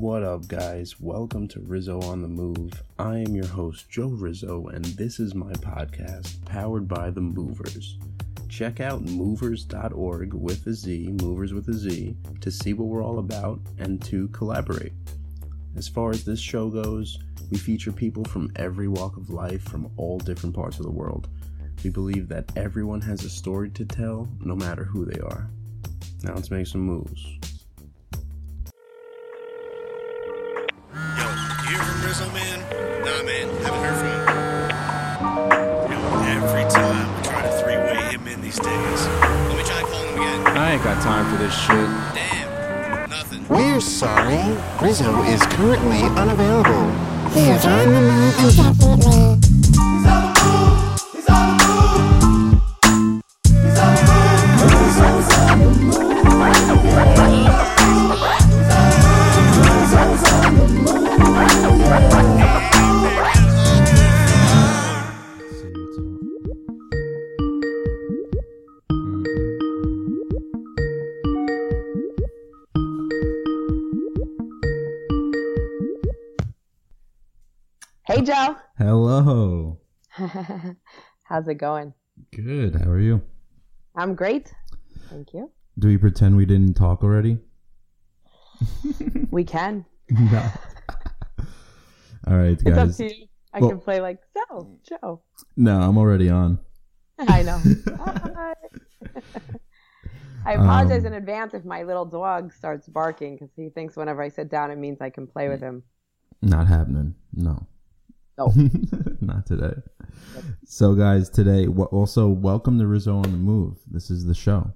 What up, guys? Welcome to Rizzo on the Move. I am your host, Joe Rizzo, and this is my podcast powered by The Movers. Check out movers.org with a Z, movers with a Z, to see what we're all about and to collaborate. As far as this show goes, we feature people from every walk of life from all different parts of the world. We believe that everyone has a story to tell, no matter who they are. Now let's make some moves. Hear from Rizzo, man? Nah, man, haven't heard from him. Yo, every time we try to three-way him in these days. Let me try calling him again. I ain't got time for this shit. Damn, nothing. We're sorry. Rizzo is currently unavailable. He is on the Joe. Hello. How's it going? Good. How are you? I'm great. Thank you. Do we pretend we didn't talk already? We can. No. All right, guys. It's up to you. I Well- can play like, so, Joe. No, I'm already on. I know. I apologize Um, in advance if my little dog starts barking because he thinks whenever I sit down it means I can play with him. Not happening. No. No. Not today. So, guys, today, also welcome to Rizzo on the Move. This is the show.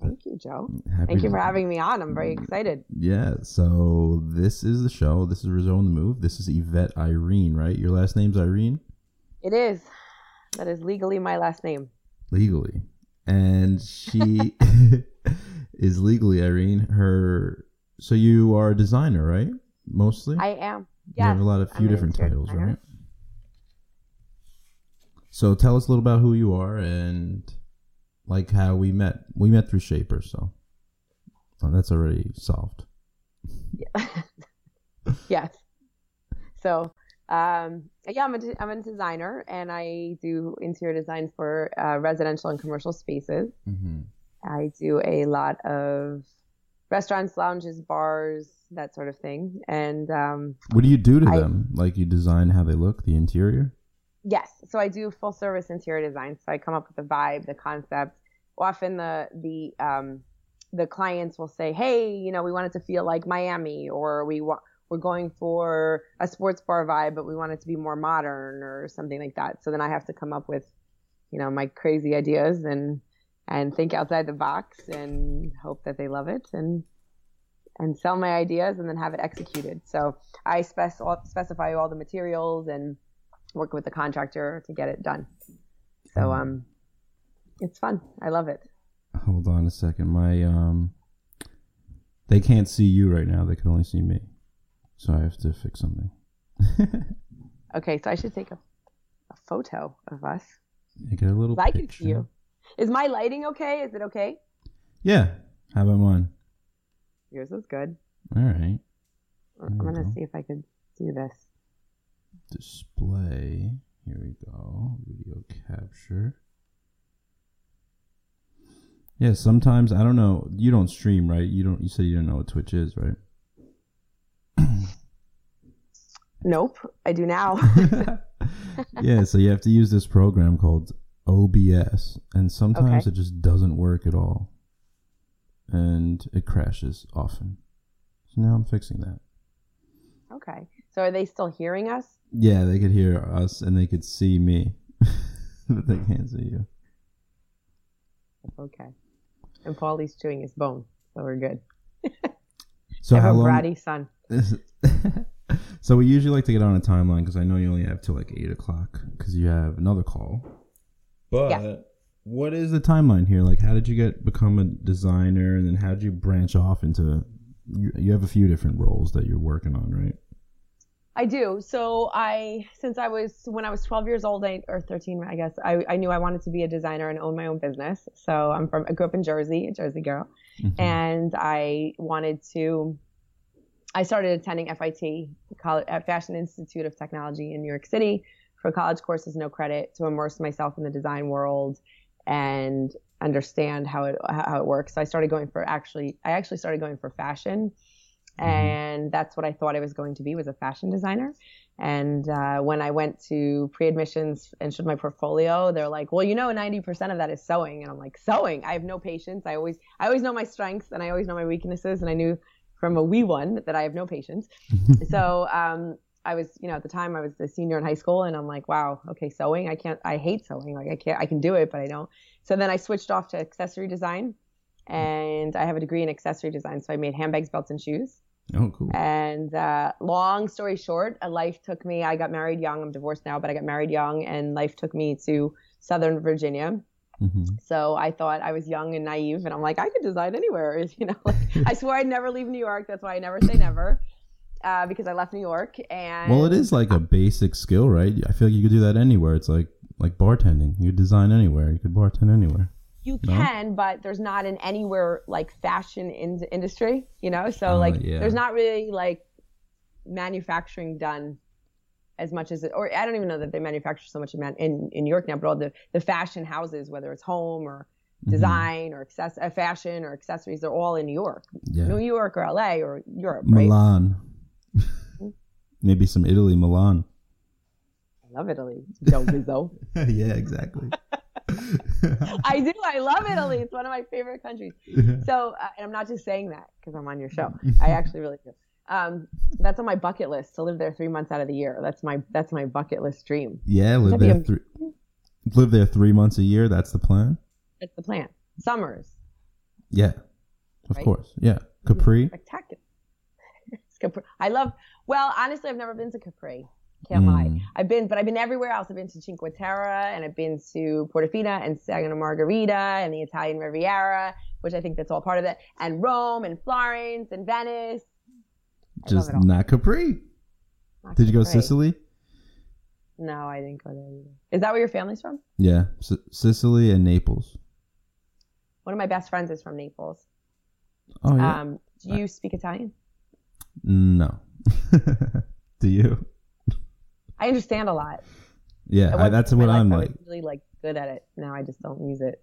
Thank you, Joe. Happy Thank you for having me on. I'm very excited. Yeah, so this is the show. This is Rizzo on the Move. This is Yvette Irene, right? Your last name's Irene? It is. That is legally my last name. legally and she is legally irene her so you are a designer right mostly I am. You have a lot of few different titles right so tell us a little about who you are and like how we met we met through Shapr so oh, that's already solved Yeah. yes. So, um, yeah, I'm a, I'm a designer and I do interior design for uh, residential and commercial spaces. mm-hmm. I do a lot of restaurants, lounges, bars, that sort of thing. And um, what do you do to I- them like you design how they look the interior yes, so I do full service interior design. So I come up with the vibe, the concept. Often the the um, the clients will say, "Hey, you know, we want it to feel like Miami, or we want we're going for a sports bar vibe, but we want it to be more modern, or something like that." So then I have to come up with, you know, my crazy ideas and and think outside the box and hope that they love it and and sell my ideas and then have it executed. So I spec- specify all the materials and work with the contractor to get it done. So um, it's fun. I love it. hold on a second my um they can't see you right now they can only see me so i have to fix something Okay, so I should take a, a photo of us. Get a little. I can see you. Is my lighting okay? Is it okay? Yeah. How about mine? Yours is good. All right. I'm gonna see if I could do this. Display. Here we go. Video capture. Yeah. Sometimes I don't know. You don't stream, right? You don't. You said you don't know what Twitch is, right? Nope, I do now. yeah. So you have to use this program called OBS, and sometimes Okay. it just doesn't work at all, and it crashes often. So now I'm fixing that. okay. So are they still hearing us? Yeah, they could hear us and they could see me, but they can't see you. Okay. And Paulie's chewing his bone, so we're good. So how a long? bratty son. so we usually like to get on a timeline because I know you only have till like eight o'clock because you have another call. But Yeah. what is the timeline here? Like, how did you get become a designer, and then how did you branch off into? You, you have a few different roles that you're working on, right? I do. So I, since I was when I was 12 years old, I, or 13, I guess, I, I knew I wanted to be a designer and own my own business. So I'm from, I grew up in Jersey, a Jersey girl, Mhm. and I wanted to I started attending FIT, College, at Fashion Institute of Technology in New York City, for college courses, no credit, to immerse myself in the design world and understand how it how it works. So I started going for actually I actually started going for fashion, and that's what I thought I was going to be was a fashion designer. And uh, when I went to pre-admissions and showed my portfolio, they're like, "Well, you know, 90% of that is sewing," and I'm like, "Sewing? I have no patience. I always I always know my strengths and I always know my weaknesses, and I knew from a wee one that I have no patience." so um, I was, you know, at the time I was a senior in high school, and I'm like, "Wow, okay, sewing. I can't. I hate sewing. Like I can't. I can do it, but I don't." So then I switched off to accessory design, and I have a degree in accessory design. So I made handbags, belts, and shoes. Oh, cool. And uh, long story short, a life took me. I got married young. I'm divorced now, but I got married young, and life took me to Southern Virginia. hmm So I thought I was young and naive, and I'm like, I could design anywhere. You know, like, I swore I'd never leave New York. That's why I never say never, uh, because I left New York. And Well, it is like a basic skill, right? I feel like you could do that anywhere. It's like like bartending. You could design anywhere. You could bartend anywhere. You No? can, but there's not an anywhere like fashion in- industry, you know. So Oh, like, yeah. there's not really like manufacturing done as much as it, or I don't even know that they manufacture so much in in, in New York now. But all the the fashion houses, whether it's home or Mhm. design or access, uh, fashion or accessories, they're all in New York, Yeah. New York or LA or Europe, right? Maybe some Italy, Milan. I love Italy, Joe yeah, exactly. I do. I love Italy. It's one of my favorite countries. So, uh, and I'm not just saying that because I'm on your show. I actually really do. Um, that's on my bucket list to live there three months out of the year. That's my that's my bucket list dream. yeah, live That'd there three, live there three months a year. That's the plan. That's the plan. Summers, Yeah, of Right? course. Yeah, Capri. spectacular. Capri. I love. Well, honestly, I've never been to Capri. Can't lie. Mm. I've been, but I've been everywhere else. I've been to Cinque Terre and I've been to Portofino and Santa Margherita and the Italian Riviera, which I think that's all part of it, and Rome and Florence and Venice. I Just not Capri. Not Did you go to Sicily? No, I didn't go there either. Is that where your family's from? Yeah, S- Sicily and Naples. One of my best friends is from Naples. Oh yeah. Um, do you speak Italian? No. Do you? I understand a lot. Yeah, I, that's what I'm life, I was like. really like good at it. Now I just don't use it.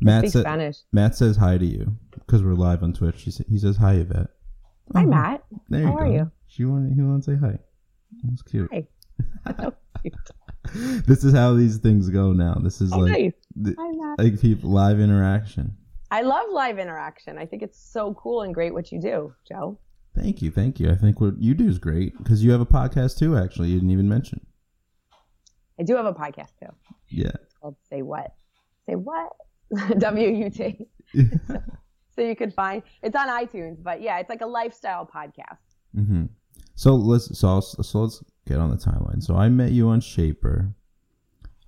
Matt speak said, Spanish. Matt says hi to you because we're live on Twitch. He, sa- he says hi, Yvette. Hi, Oh, Matt. There you How go. are you? She wanted, he wanted to say hi. That's cute. Hi. So cute. This is how these things go now. This is Oh, like nice. the- Hi, Matt. like people live interaction. I love live interaction. I think it's so cool and great what you do, Joe. Thank you, thank you. I think what you do is great because you have a podcast too. Actually, you didn't even mention. I do have a podcast too. Yeah. It's called Say What. Say What? W U T. So you could find it's on iTunes, but yeah, it's like a lifestyle podcast. hmm So let's so, I'll, so let's get on the timeline. So I met you on Shapr.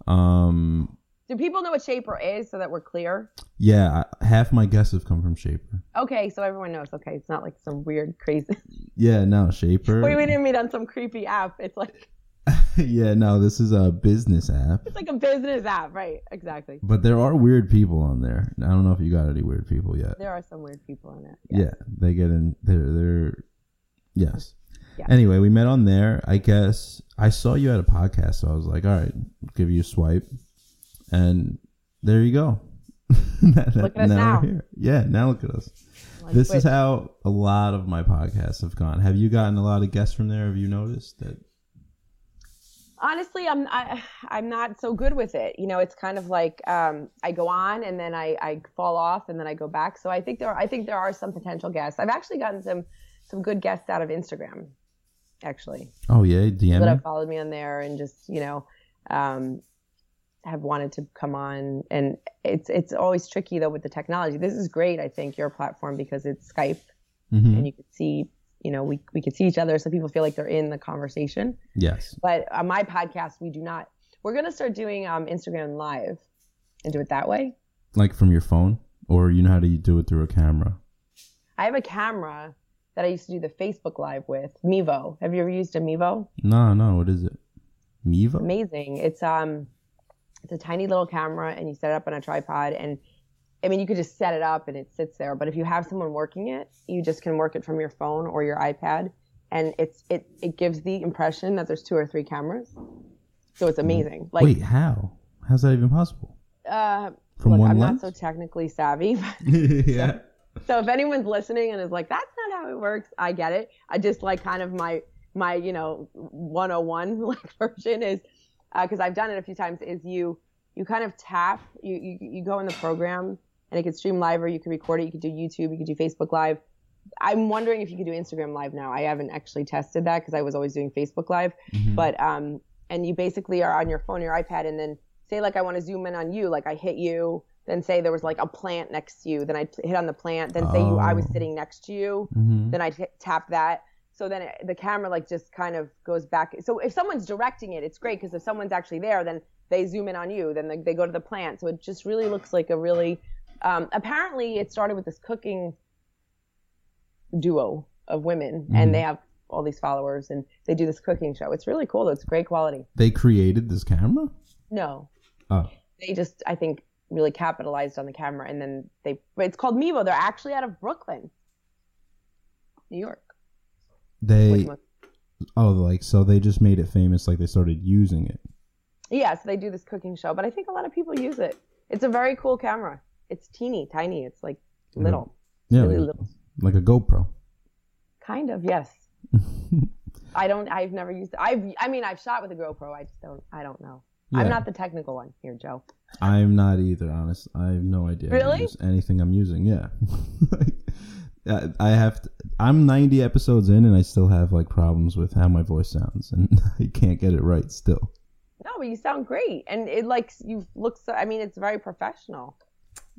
Um. Do people know what Shapr is so that we're clear? Yeah, half my guests have come from Shapr. Okay, so everyone knows. Okay, it's not like some weird, crazy. Yeah, no, Shapr. Wait, we didn't meet on some creepy app. It's like yeah, no, this is a business app. it's like a business app, right? Exactly. But there are weird people on there. I don't know if you got any weird people yet. There are some weird people in it. Yeah, they get in. They're they're yes. Yeah. Anyway, we met on there. I guess I saw you at a podcast, so I was like, all right, give you a swipe, and there you go. Look at us now. Yeah, now look at us. Like, this is how a lot of my podcasts have gone. Have you gotten a lot of guests from there? Have you noticed that? honestly, I'm I, I'm not so good with it. You know, it's kind of like um, I go on and then I, I fall off and then I go back. So I think there are, I think there are some potential guests. I've actually gotten some some good guests out of Instagram, actually. Oh yeah, DM that have followed me on there and just you know um, have wanted to come on and it's it's always tricky though with the technology this is great i think your platform because it's skype Mhm. and you can see you know we, we could see each other so people feel like they're in the conversation Yes. but on my podcast we do not we're going to start doing um, instagram live and do it that way Like from your phone, or you know how to do it through a camera. i have a camera that i used to do the facebook live with mevo have you ever used a mevo No, no. What is it? Miva. amazing. It's um, it's a tiny little camera, and you set it up on a tripod, and I mean, you could just set it up and it sits there. But if you have someone working it, you just can work it from your phone or your iPad, and it's it it gives the impression that there's two or three cameras. So it's amazing. Like, Wait, how? How's that even possible? uh, From look, one I'm lens? not so technically savvy. yeah. so if anyone's listening and is like, "That's not how it works," I get it. I just like kind of my my you know 101 like version is because I've done it a few times. Is you you kind of tap you, you you go in the program and it can stream live or you can record it. You can do YouTube. You can do Facebook Live. I'm wondering if you could do Instagram Live now. I haven't actually tested that because I was always doing Facebook Live. Mm-hmm. But um, and you basically are on your phone, your iPad, and then say like I want to zoom in on you, like I hit you. Then say there was like a plant next to you. Then I hit on the plant. Then say you I was Oh. sitting next to you. Mhm. Then I tap that. So then it, the camera like just kind of goes back. So if someone's directing it, it's great because if someone's actually there, then they zoom in on you. Then they, they go to the plant. So it just really looks like a really. Um, apparently, it started with this cooking duo of women, Mhm. and they have all these followers, and they do this cooking show. It's really cool. It's great quality. They created this camera? No, Oh. they just I think really capitalized on the camera, and then they. But it's called Mevo. They're actually out of Brooklyn, New York. They Oh, like so they just made it famous like they started using it. Yeah, so they do this cooking show, but I think a lot of people use it. It's a very cool camera. It's teeny tiny. It's like little. Yeah. Really like, little. like a GoPro. Kind of, yes. I don't. I've never used. it. I've. I mean, I've shot with a GoPro. I just don't. I don't know. Yeah. I'm not the technical one here, Joe. I'm not either, honest. I have no idea. Really? anything I'm using. Yeah. I- have. To, I'm 90 episodes in, and I still have like problems with how my voice sounds, and I can't get it right still. No, but you sound great, and it like you look. So, I mean, it's very professional.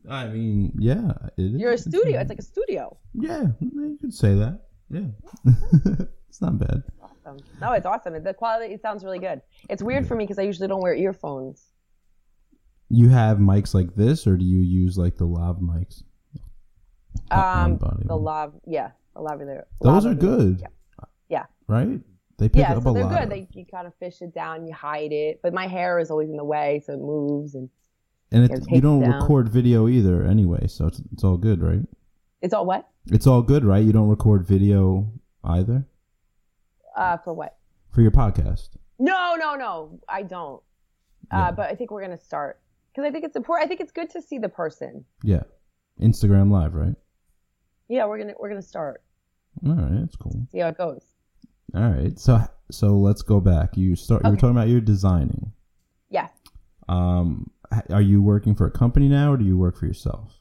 I mean, yeah, it is. You're a studio. It's like a studio. Yeah, you could say that. Yeah, it's not bad. Awesome. No, it's awesome. The quality. It sounds really good. It's weird for me because I usually don't wear earphones. You have mics like this, or do you use like the lav mics? Um, the lav. Yeah, the lavalier. Those are good. Yeah. Yeah. Right? They pick Yeah, up so a they're lot. good. They you kind of fish it down, you hide it. But my hair is always in the way, so it moves, and and it, you don't record video either, anyway, so it's it's all good, right? it's all what? It's all good, right? You don't record video either Uh, for what? for your podcast. No, no, no. I don't. Yeah. Uh, but I think we're gonna start because I think it's important. I think it's good to see the person. Yeah, Instagram Live, right? Yeah, we're gonna we're gonna start. All right, that's cool. See how it goes. All right, so so let's go back. You start. You were talking about your designing. Yeah, Um, are you working for a company now, or do you work for yourself?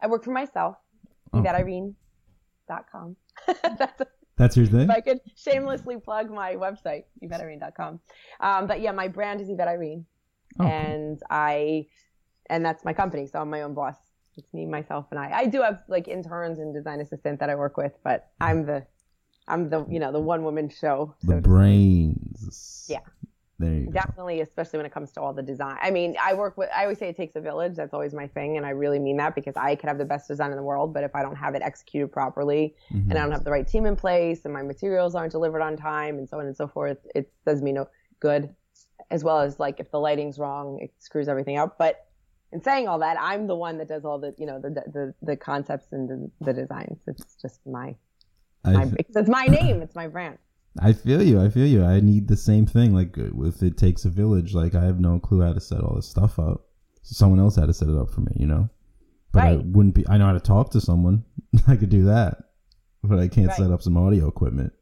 I work for myself. Oh. YvetteIrene.com. That's That's your thing. if I could shamelessly plug my website, YvetteIrene.com. Um, but yeah, my brand is Yvette Irene. And I and that's my company, so I'm my own boss. It's me, myself, and I. I do have like interns and design assistant that I work with, but I'm the I'm the you know the one woman show. the so to brains. Yeah. There you speak. go. Definitely, especially when it comes to all the design. I mean, I work with. I always say it takes a village. That's always my thing, and I really mean that because I could have the best design in the world, but if I don't have it executed properly, Mhm. and I don't have the right team in place, and my materials aren't delivered on time, and so on and so forth, it does me no good. As well as like if the lighting's wrong, it screws everything up. But in saying all that, I'm the one that does all the you know the the, the concepts and the, the designs. It's just my, my it's my name, it's my brand. I feel you. I feel you. I need the same thing. Like uh, if it takes a village, like I have no clue how to set all this stuff up. So someone else had to set it up for me, you know. But I wouldn't be. I know how to talk to someone. I could do that, but I can't Right. set up some audio equipment.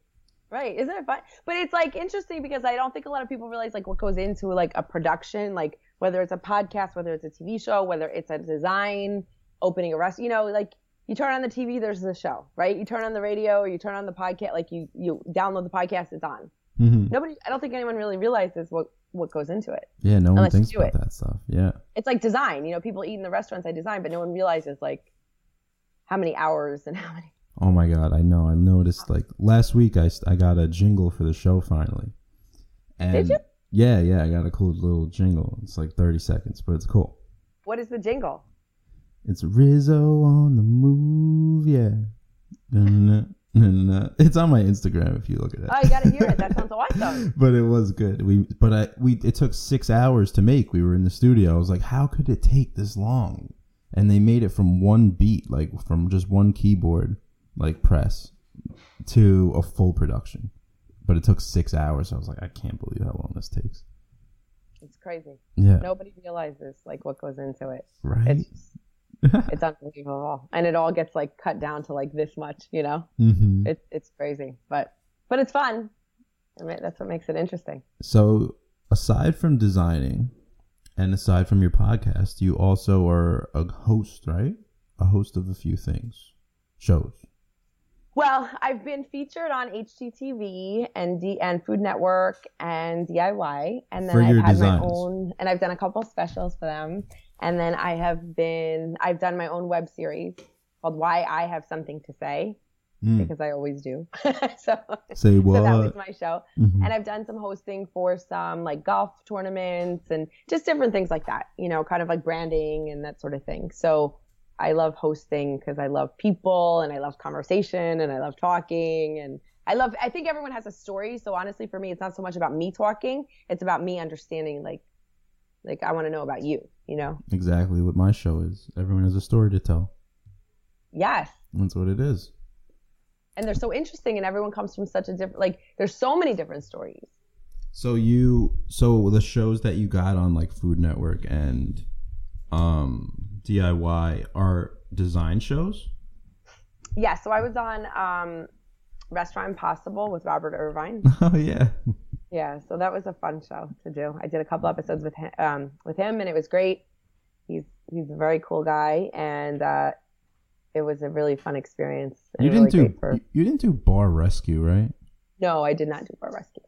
Right. Isn't it fun? But it's like interesting because I don't think a lot of people realize like what goes into like a production, like whether it's a podcast, whether it's a TV show, whether it's a design, opening a restaurant, you know, like you turn on the TV, there's the show, right? You turn on the radio or you turn on the podcast, like you, you download the podcast, it's on. hmm Nobody, I don't think anyone really realizes what, what goes into it. Yeah, no one thinks about it. that stuff. Yeah. It's like design, you know, people eat in the restaurants I design, but no one realizes like how many hours and how many. Oh my god, I know. I noticed like last week I, I got a jingle for the show finally. And Did you? Yeah, yeah, I got a cool little jingle. It's like 30 seconds, but it's cool. What is the jingle? It's Rizzo on the move, yeah. Na-na-na, na-na-na. It's on my Instagram if you look at it. Oh, you gotta hear it. That sounds awesome. but it was good. We but I we it took 6 hours to make. We were in the studio. I was like, how could it take this long? and they made it from one beat, like from just one keyboard, like press, to a full production. But it took six hours. I was like, I can't believe how long this takes. It's crazy. Yeah, Nobody realizes like what goes into it. right. It's it's unbelievable, and it all gets like cut down to like this much. You know, hmm it's it's crazy, but but it's fun. I mean, that's what makes it interesting. So, aside from designing, and aside from your podcast, you also are a host, right? A host of a few things, shows. Well, I've been featured on HGTV and D and Food Network and DIY, and then I've had designs. my own, and I've done a couple specials for them, and then I have been, I've done my own web series called "Why I Have Something to Say" Mm. because I always do. so, Say so what? that was my show, Mhm. and I've done some hosting for some like golf tournaments and just different things like that. You know, kind of like branding and that sort of thing. So I love hosting because I love people and I love conversation and I love talking and I love. I think everyone has a story. So honestly, for me, it's not so much about me talking; it's about me understanding. Like, like I want to know about you. You know? exactly what my show is. Everyone has a story to tell. Yes. That's what it is. And they're so interesting, and everyone comes from such a different. Like, there's so many different stories. So you, so the shows that you got on like Food Network and um DIY are design shows. Yeah. So I was on um, Restaurant Impossible with Robert Irvine. Oh yeah. Yeah, so that was a fun show to do. I did a couple episodes with him, um, with him, and it was great. He's he's a very cool guy, and uh, it was a really fun experience. You didn't do great for- you didn't do Bar Rescue, right? No, I did not do bar rescue.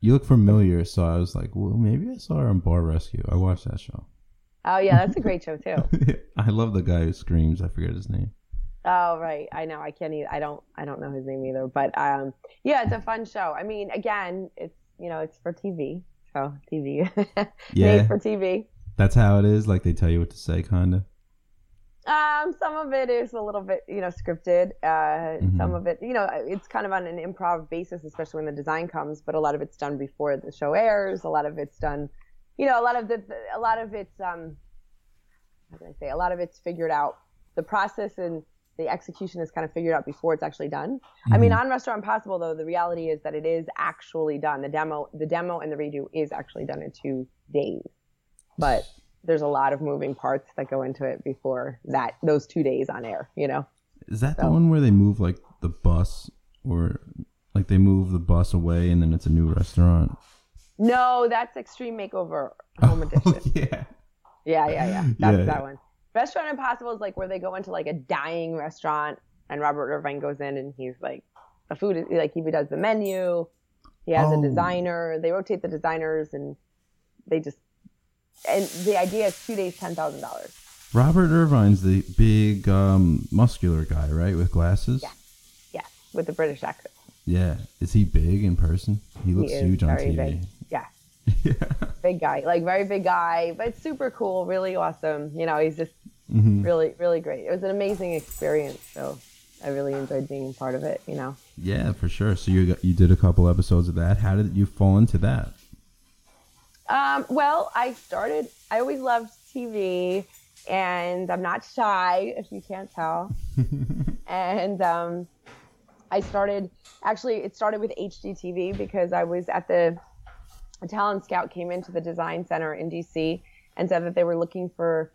You look familiar, so I was like, well, maybe I saw her on Bar Rescue. I watched that show. Oh yeah, that's a great show too. I love the guy who screams. I forget his name. Oh right, I know. I can't. Either. I don't. I don't know his name either. But um, yeah, it's a fun show. I mean, again, it's you know, it's for TV. So TV, Yeah. made for TV. That's how it is. Like they tell you what to say, kind of. Um, some of it is a little bit, you know, scripted. Uh, Mhm. some of it, you know, it's kind of on an improv basis, especially when the design comes. But a lot of it's done before the show airs. A lot of it's done, you know, a lot of the, a lot of it's, um, how can I say? A lot of it's figured out. The process and the execution is kind of figured out before it's actually done. I mean, on Restaurant Impossible, though, the reality is that it is actually done. The demo, the demo, and the redo is actually done in two days. But there's a lot of moving parts that go into it before that those two days on air. You know? Is that the one where they move like the bus, or like they move the bus away and then it's a new restaurant? No, that's Extreme Makeover Home Edition. yeah. Yeah, yeah, yeah. That's Yeah. that one. Restaurant Impossible is like where they go into like a dying restaurant, and Robert Irvine goes in and he's like, the food is like he does the menu. He has Oh. a designer. They rotate the designers, and they just and the idea is two days, ten thousand dollars. Robert Irvine's the big um, muscular guy, right, with glasses. Yeah. Yeah, with the British accent. Yeah. Is he big in person? He looks he huge on TV. big. Yeah, yeah. big guy, like very big guy, but super cool, really awesome. You know, he's just Mhm. really, really great. It was an amazing experience. So I really enjoyed being part of it. You know. Yeah, for sure. So you got, you did a couple episodes of that. How did you fall into that? Um, well, I started. I always loved TV, and I'm not shy, if you can't tell. and um, I started. Actually, it started with HGTV because I was at the. A talent scout came into the design center in DC and said that they were looking for.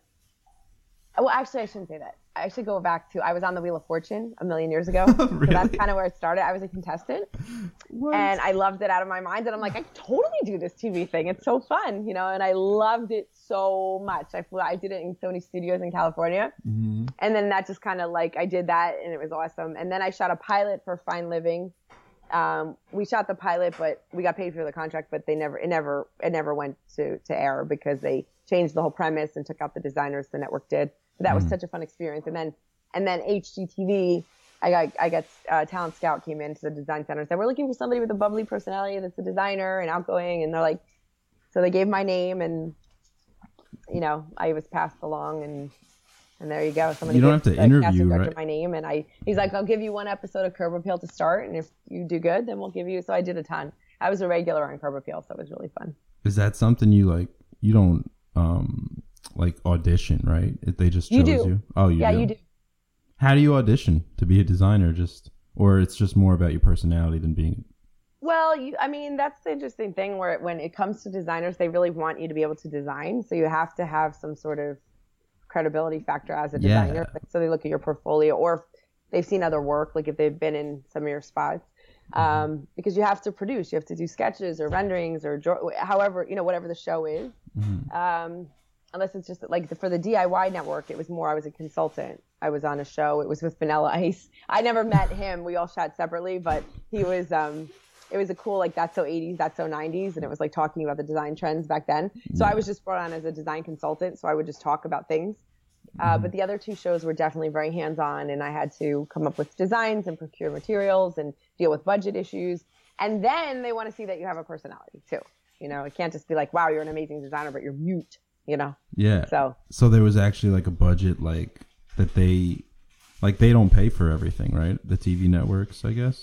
Well, actually, I shouldn't say that. I should go back to. I was on the Wheel of Fortune a million years ago. So that's kind of where it started. I was a contestant and I loved it out of my mind. And I'm like, I totally do this TV thing. It's so fun, you know. And I loved it so much. I flew. I did it in Sony Studios in California, Mhm. and then that just kind of like I did that, and it was awesome. And then I shot a pilot for Fine Living. Um, we shot the pilot, but we got paid for the contract, but they never, it never, it never went to to air because they changed the whole premise and took out the designers. The network did. But that was such a fun experience. And then, and then HGTV. I got, I got uh, Talent Scout came into the design center and said, we're looking for somebody with a bubbly personality that's a designer and outgoing. And they're like, so they gave my name and, you know, I was passed along and, and there you go. Somebody You don't have to the interview, right? my name and I, he's like, I'll give you one episode of Curb Appeal to start. And if you do good, then we'll give you, so I did a ton. I was a regular on Curb Appeal, so it was really fun. Is that something you like? You don't um like audition, right? If They just chose You you. Oh, you yeah, do. you do. How do you audition to be a designer? Just or it's just more about your personality than being. Well, you, I mean, that's the interesting thing where when it comes to designers, they really want you to be able to design. So you have to have some sort of credibility factor as a Yeah. designer. Like, So they look at your portfolio or if they've seen other work, like if they've been in some of your spots. Um, because you have to produce, you have to do sketches or renderings or however, you know, whatever the show is. Um, unless it's just like for the DIY network, it was more I was a consultant. I was on a show. It was with Vanilla Ice. I never met him. We all shot separately, but he was. Um, it was a cool like that's so 80s, that's so 90s, and it was like talking about the design trends back then. So I was just brought on as a design consultant, so I would just talk about things. Uh, but the other two shows were definitely very hands-on, and I had to come up with designs and procure materials and deal with budget issues. And then they want to see that you have a personality too. You know, it can't just be like, "Wow, you're an amazing designer, but you're mute." You know, Yeah. so So there was actually like a budget like that they like they don't pay for everything, right? The TV networks, I guess.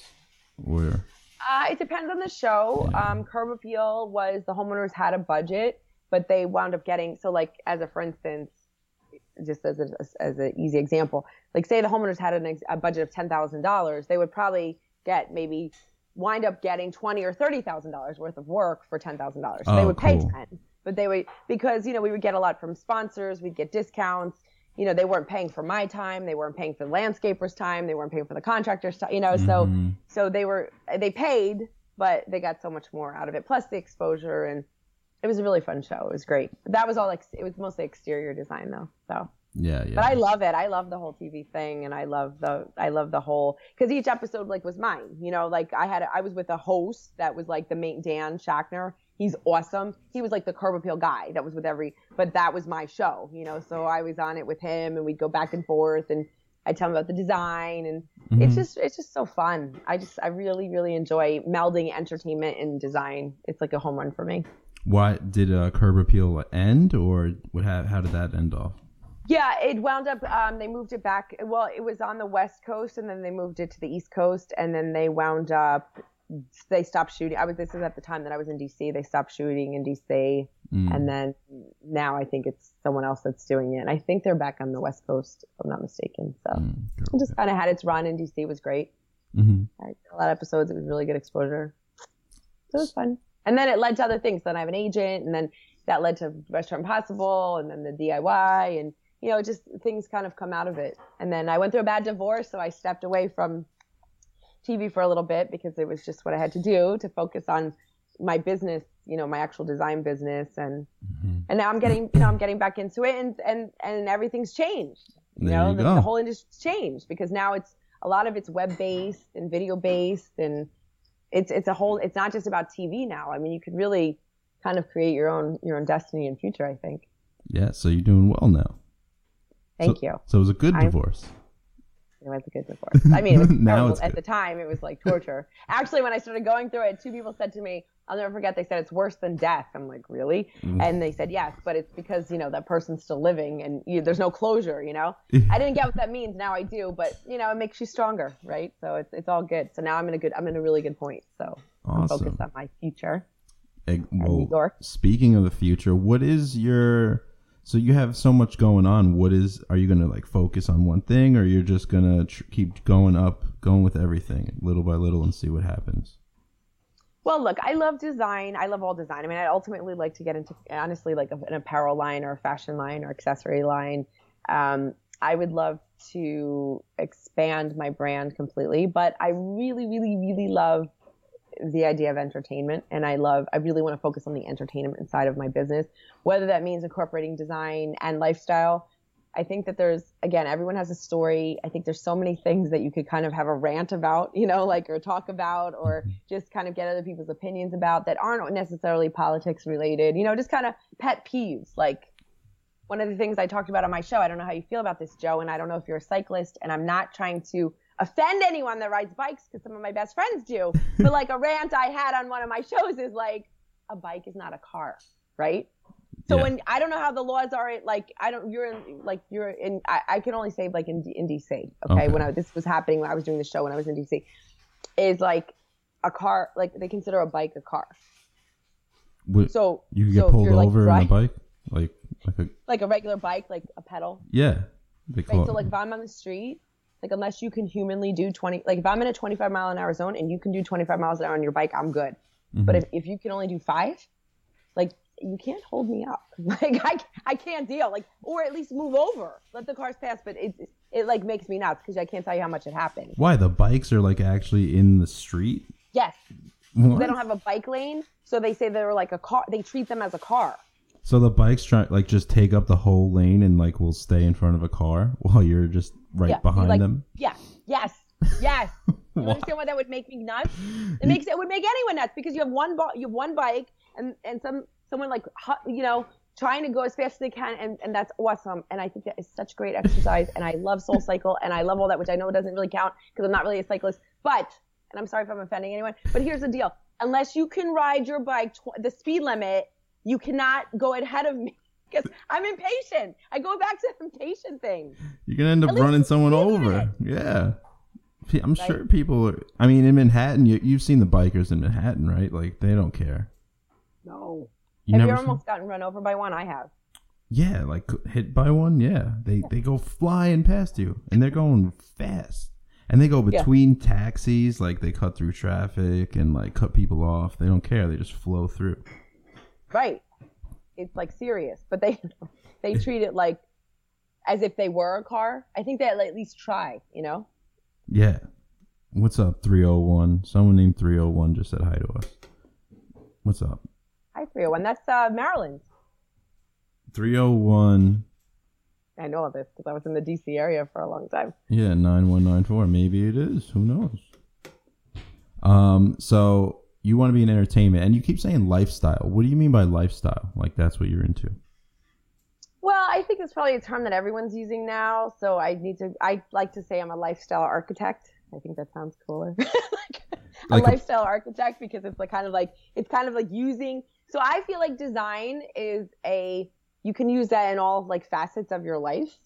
Or Uh, it depends on the show. Um, Curb Appeal was the homeowners had a budget, but they wound up getting so like as a for instance, just as a, as an easy example, like say the homeowners had an ex- a budget of ten thousand dollars, they would probably get maybe wind up getting twenty or thirty thousand dollars worth of work for ten thousand dollars. So they Oh, would pay ten, but they would because you know we would get a lot from sponsors, we'd get discounts. You know, they weren't paying for my time, they weren't paying for the landscaper's time, they weren't paying for the contractor's time. You know, so mm-hmm. so they were they paid, but they got so much more out of it. Plus the exposure and it was a really fun show. It was great. but That was all like it was mostly exterior design though. So, yeah, yeah. but I love it. I love the whole TV thing, and I love the I love the whole because each episode like was mine. You know, like I had I was with a host that was like the main Dan Schachner. He's awesome. He was like the curb appeal guy that was with every, but that was my show. You know, so I was on it with him, and we'd go back and forth, and I tell him about the design, and it's just it's just so fun. I just I really really enjoy melding entertainment and design. It's like a home run for me. Why did uh, Curb Appeal end, or what? How, how did that end off? Yeah, it wound up. Um, they moved it back. Well, it was on the west coast, and then they moved it to the east coast, and then they wound up. They stopped shooting. I was. This is at the time that I was in DC. They stopped shooting in DC, Mm. and then now I think it's someone else that's doing it. And I think they're back on the west coast, if I'm not mistaken. So Mm, it just kind of had its run in DC. It was great. Mhm. A lot of episodes. It was really good exposure. So it was fun. And then it led to other things. Then I have an agent, and then that led to Restaurant Impossible, and then the DIY, and you know, just things kind of come out of it. And then I went through a bad divorce, so I stepped away from TV for a little bit because it was just what I had to do to focus on my business, you know, my actual design business, and mm-hmm. and now I'm getting, you know, I'm getting back into it, and and and everything's changed. You There know, you the, the whole industry's changed because now it's a lot of it's web based and video based, and it's it's a whole. It's not just about TV now. I mean, you could really kind of create your own your own destiny and future. I think. Yeah, so you're doing well now. Thank So- you. So it was a good I'm- divorce. It was a good divorce. I mean, it was Now it's at good. the time. It was like torture. Actually, when I started going through it, two people said to me, "I'll never forget." They said it's worse than death. I'm like, really? Mm. And they said yes, but it's because you know that person's still living and you, there's no closure. You know, I didn't get what that means. Now I do, but you know, it makes you stronger, right? So it's it's all good. So now I'm in a good. I'm in a really good point. So I'm focused on my future. New well, York. speaking of the future, what is your so you have so much going on. What is are you going to like focus on one thing, or you're just going to tr- keep going up, going with everything little by little, and see what happens? Well, look, I love design. I love all design. I mean, I ultimately like to get into honestly like an apparel line or a fashion line or accessory line. Um, I would love to expand my brand completely, but I really, really, really love the idea of entertainment, and I love. I really want to focus on the entertainment side of my business, whether that means incorporating design and lifestyle. I think that there's again, everyone has a story. I think there's so many things that you could kind of have a rant about, you know, like or talk about, or just kind of get other people's opinions about that aren't necessarily politics related. You know, just kind of pet peeves. Like one of the things I talked about on my show. I don't know how you feel about this, Joe, and I don't know if you're a cyclist, and I'm not trying to offend anyone that rides bikes because some of my best friends do. but like a rant I had on one of my shows is like, a bike is not a car, right? So Yeah. when I don't know how the laws are, like I don't, you're in, like you're in. I, I can only say like in in DC. Okay, Okay. when I this was happening when I was doing the show when I was in DC, is like a car like they consider a bike a car. What, So you could so get pulled you're, like, over on a bike. Like like a Like a regular bike, like a pedal. yeah. Right. So like if I'm on the street, like unless you can humanly do 20, like if I'm in a 25 mile an hour zone and you can do 25 miles an hour on your bike, I'm good. Mm-hmm. But if, if you can only do five, like you can't hold me up. Like I, I can't deal. Like or at least move over, let the cars pass. But it it like makes me nuts because I can't tell you how much it happens. why the bikes are like actually in the street? Yes, What? they don't have a bike lane, so they say they're like a car. They treat them as a car. So the bikes try like just take up the whole lane and like will stay in front of a car while you're just right Yeah, behind like- them. Yeah. Yes. Yes. You understand why that would make me nuts? It makes it would make anyone nuts because you have one bo- you have one bike and and some someone like you know trying to go as fast as they can and and that's awesome and I think that is such great exercise and I love Soul Cycle and I love all that which I know doesn't really count because I'm not really a cyclist but and I'm sorry if I'm offending anyone but here's the deal unless you can ride your bike tw- the speed limit you cannot go ahead of me because I'm impatient I go back to the impatient thing You're gonna end up At running someone over. Yeah. I'm sure people. Are, I mean, in Manhattan, you, you've seen the bikers in Manhattan, right? Like they don't care. no You have you ever seen- almost gotten run over by one I have Yeah, like hit by one. Yeah, they they go flying past you, and they're going fast, and they go Yeah. between taxis. Like they cut through traffic and like cut people off. They don't care. They just flow through. Right. It's like serious, but they they treat it like as if they were a car. I think they at least try, you know. Yeah. What's up, 301? Someone named 301 just said hi to us. What's up? Hi, 301. That's uh, Maryland. 301. I know all this because I was in the DC area for a long time. Yeah, 9194. Maybe it is. Who knows? Um, so you want to be in entertainment and you keep saying lifestyle. What do you mean by lifestyle? Like that's what you're into. Well, I think it's probably a term that everyone's using now. So I need to. I like to say I'm a lifestyle architect. I think that sounds cooler. like, Like a a- lifestyle architect because it's like kind of like it's kind of like using. So I feel like design is a you can use that in all like facets of your life.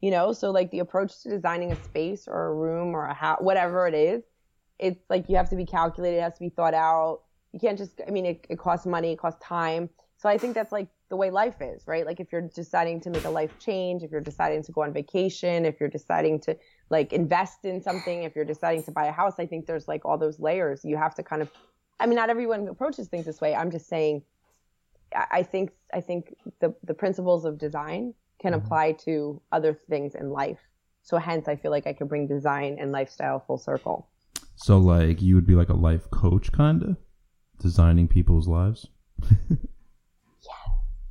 You know, so like the approach to designing a space or a room or a house, whatever it is, it's like you have to be calculated, it has to be thought out. You can't just, I mean, it, it costs money, it costs time. So I think that's like the way life is, right? Like if you're deciding to make a life change, if you're deciding to go on vacation, if you're deciding to like invest in something, if you're deciding to buy a house, I think there's like all those layers. You have to kind of, I mean, not everyone approaches things this way. I'm just saying, I I think, I think the, the principles of design can mm-hmm. apply to other things in life. So hence, I feel like I could bring design and lifestyle full circle. So like you would be like a life coach kinda? Designing people's lives? Yes.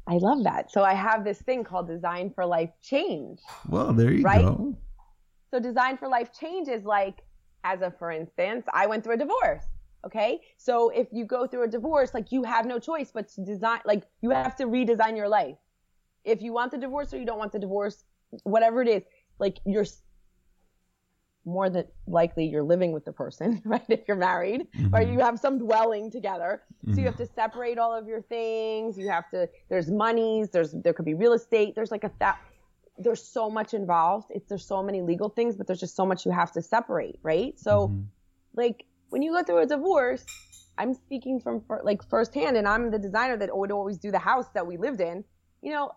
I love that. So I have this thing called Design for Life Change. Well, there you Right? go. So Design for Life Change is like, as a for instance, I went through a divorce. Okay. So if you go through a divorce, like you have no choice but to design, like you have to redesign your life. If you want the divorce or you don't want the divorce, whatever it is, like you're more than likely you're living with the person, right? If you're married or mm-hmm. you have some dwelling together. So you have mm-hmm. to separate all of your things. You have to, there's monies, there's, there could be real estate. There's like a, that, there's so much involved. It's, there's so many legal things, but there's just so much you have to separate, right? So mm-hmm. like when you go through a divorce, I'm speaking from like firsthand, and I'm the designer that would always do the house that we lived in. You know,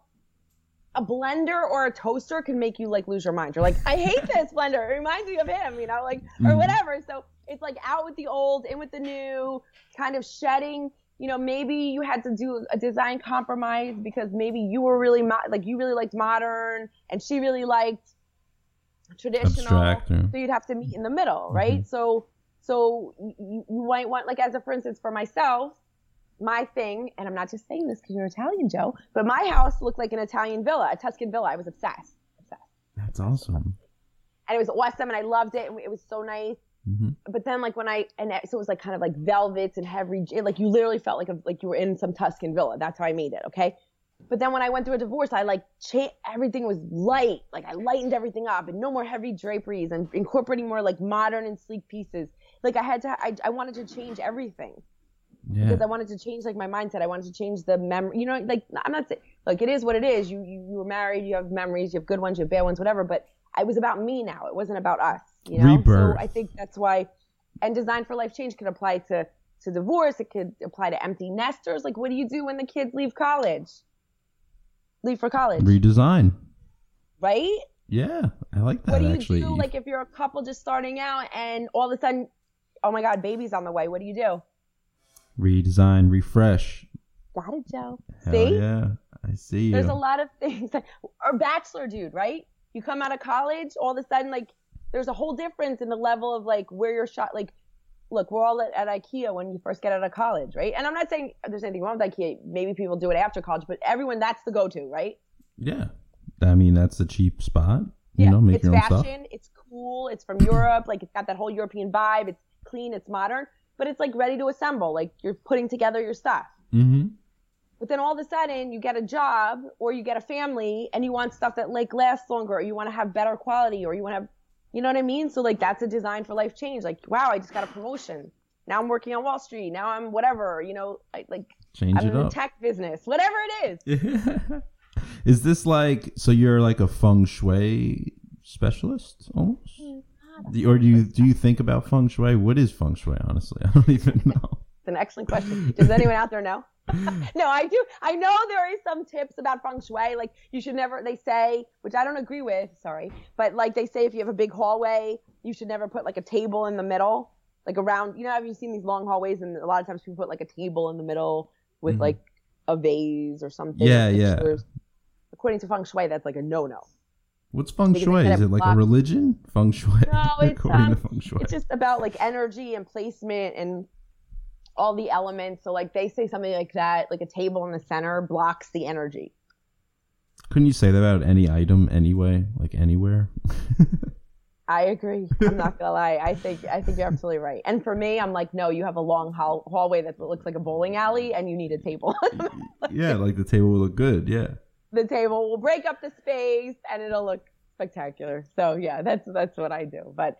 a blender or a toaster can make you like lose your mind. You're like, I hate this blender. It reminds me of him, you know, like or mm-hmm. whatever. So it's like out with the old, in with the new, kind of shedding. You know, maybe you had to do a design compromise because maybe you were really mo- like you really liked modern, and she really liked traditional. Abstract, yeah. So you'd have to meet in the middle, mm-hmm. right? So so you, you might want like as a for instance for myself, my thing, and I'm not just saying this because you're Italian, Joe, but my house looked like an Italian villa, a Tuscan villa. I was obsessed, obsessed, That's awesome. and it was awesome, and I loved it, and it was so nice. hmm But then like when I and so it was like kind of like velvets and heavy, like you literally felt like a, like you were in some Tuscan villa. That's how I made it, okay. But then when I went through a divorce, I like cha- everything was light. Like I lightened everything up and no more heavy draperies and incorporating more like modern and sleek pieces. Like I had to, I, I wanted to change everything Yeah. because I wanted to change like my mindset. I wanted to change the memory. You know, like I'm not saying like it is what it is. You, you you were married. You have memories. You have good ones. You have bad ones. Whatever. But it was about me now. It wasn't about us. You know. Rebirth. So I think that's why, and design for life change could apply to to divorce. It could apply to empty nesters. Like what do you do when the kids leave college? leave for college, Redesign. right? Yeah, I like that what do you actually. do like if you're a couple just starting out and all of a sudden, oh my God, baby's on the way? What do you do? Redesign, refresh. Got it, Joe. Hell See, yeah, I see you. there's a lot of things. or bachelor dude, right? You come out of college, all of a sudden, like there's a whole difference in the level of like where you're shot. Like, look, we're all at, at IKEA when you first get out of college, right? And I'm not saying there's anything wrong with IKEA. Maybe people do it after college, but everyone that's the go-to, right? yeah, I mean that's the cheap spot. You know, make it's your own fashion, stuff. it's cool, it's from Europe, like it's got that whole European vibe, it's clean, it's modern, but it's like ready to assemble, like you're putting together your stuff. Mm-hmm. But then all of a sudden you get a job or you get a family and you want stuff that like lasts longer or you want to have better quality or you want to have, you know what I mean? So like that's a design for life change. Like, wow, I just got a promotion. Now I'm working on Wall Street. Now I'm whatever, you know, I, like Change I'm it in the tech business, whatever it is. is this like so? You're like a feng shui specialist almost, Do- or do you do you think about feng shui? What is feng shui? Honestly, I don't even know. It's an excellent question. Does anyone out there know? no, I do. I know there is some tips about feng shui. Like you should never. They say, which I don't agree with. Sorry, but like they say, if you have a big hallway, you should never put like a table in the middle, like around. You know, have you seen these long hallways? And a lot of times people put like a table in the middle with Mhm. like a vase or something. Yeah, yeah. According to feng shui, that's like a no-no. What's feng shui? kind Is it like a religion? Feng shui. No, it's, um, to feng shui. It's just about like energy and placement and all the elements. So like they say something like that, like a table in the center blocks the energy. Couldn't you say that about any item anyway? Like anywhere? I agree. I'm not gonna lie. I think I think you're absolutely right. And for me, I'm like, no, you have a long hall- hallway that looks like a bowling alley, and you need a table. yeah, like the table will look good. Yeah. The table will break up the space, and it'll look spectacular. So yeah, that's that's what I do. But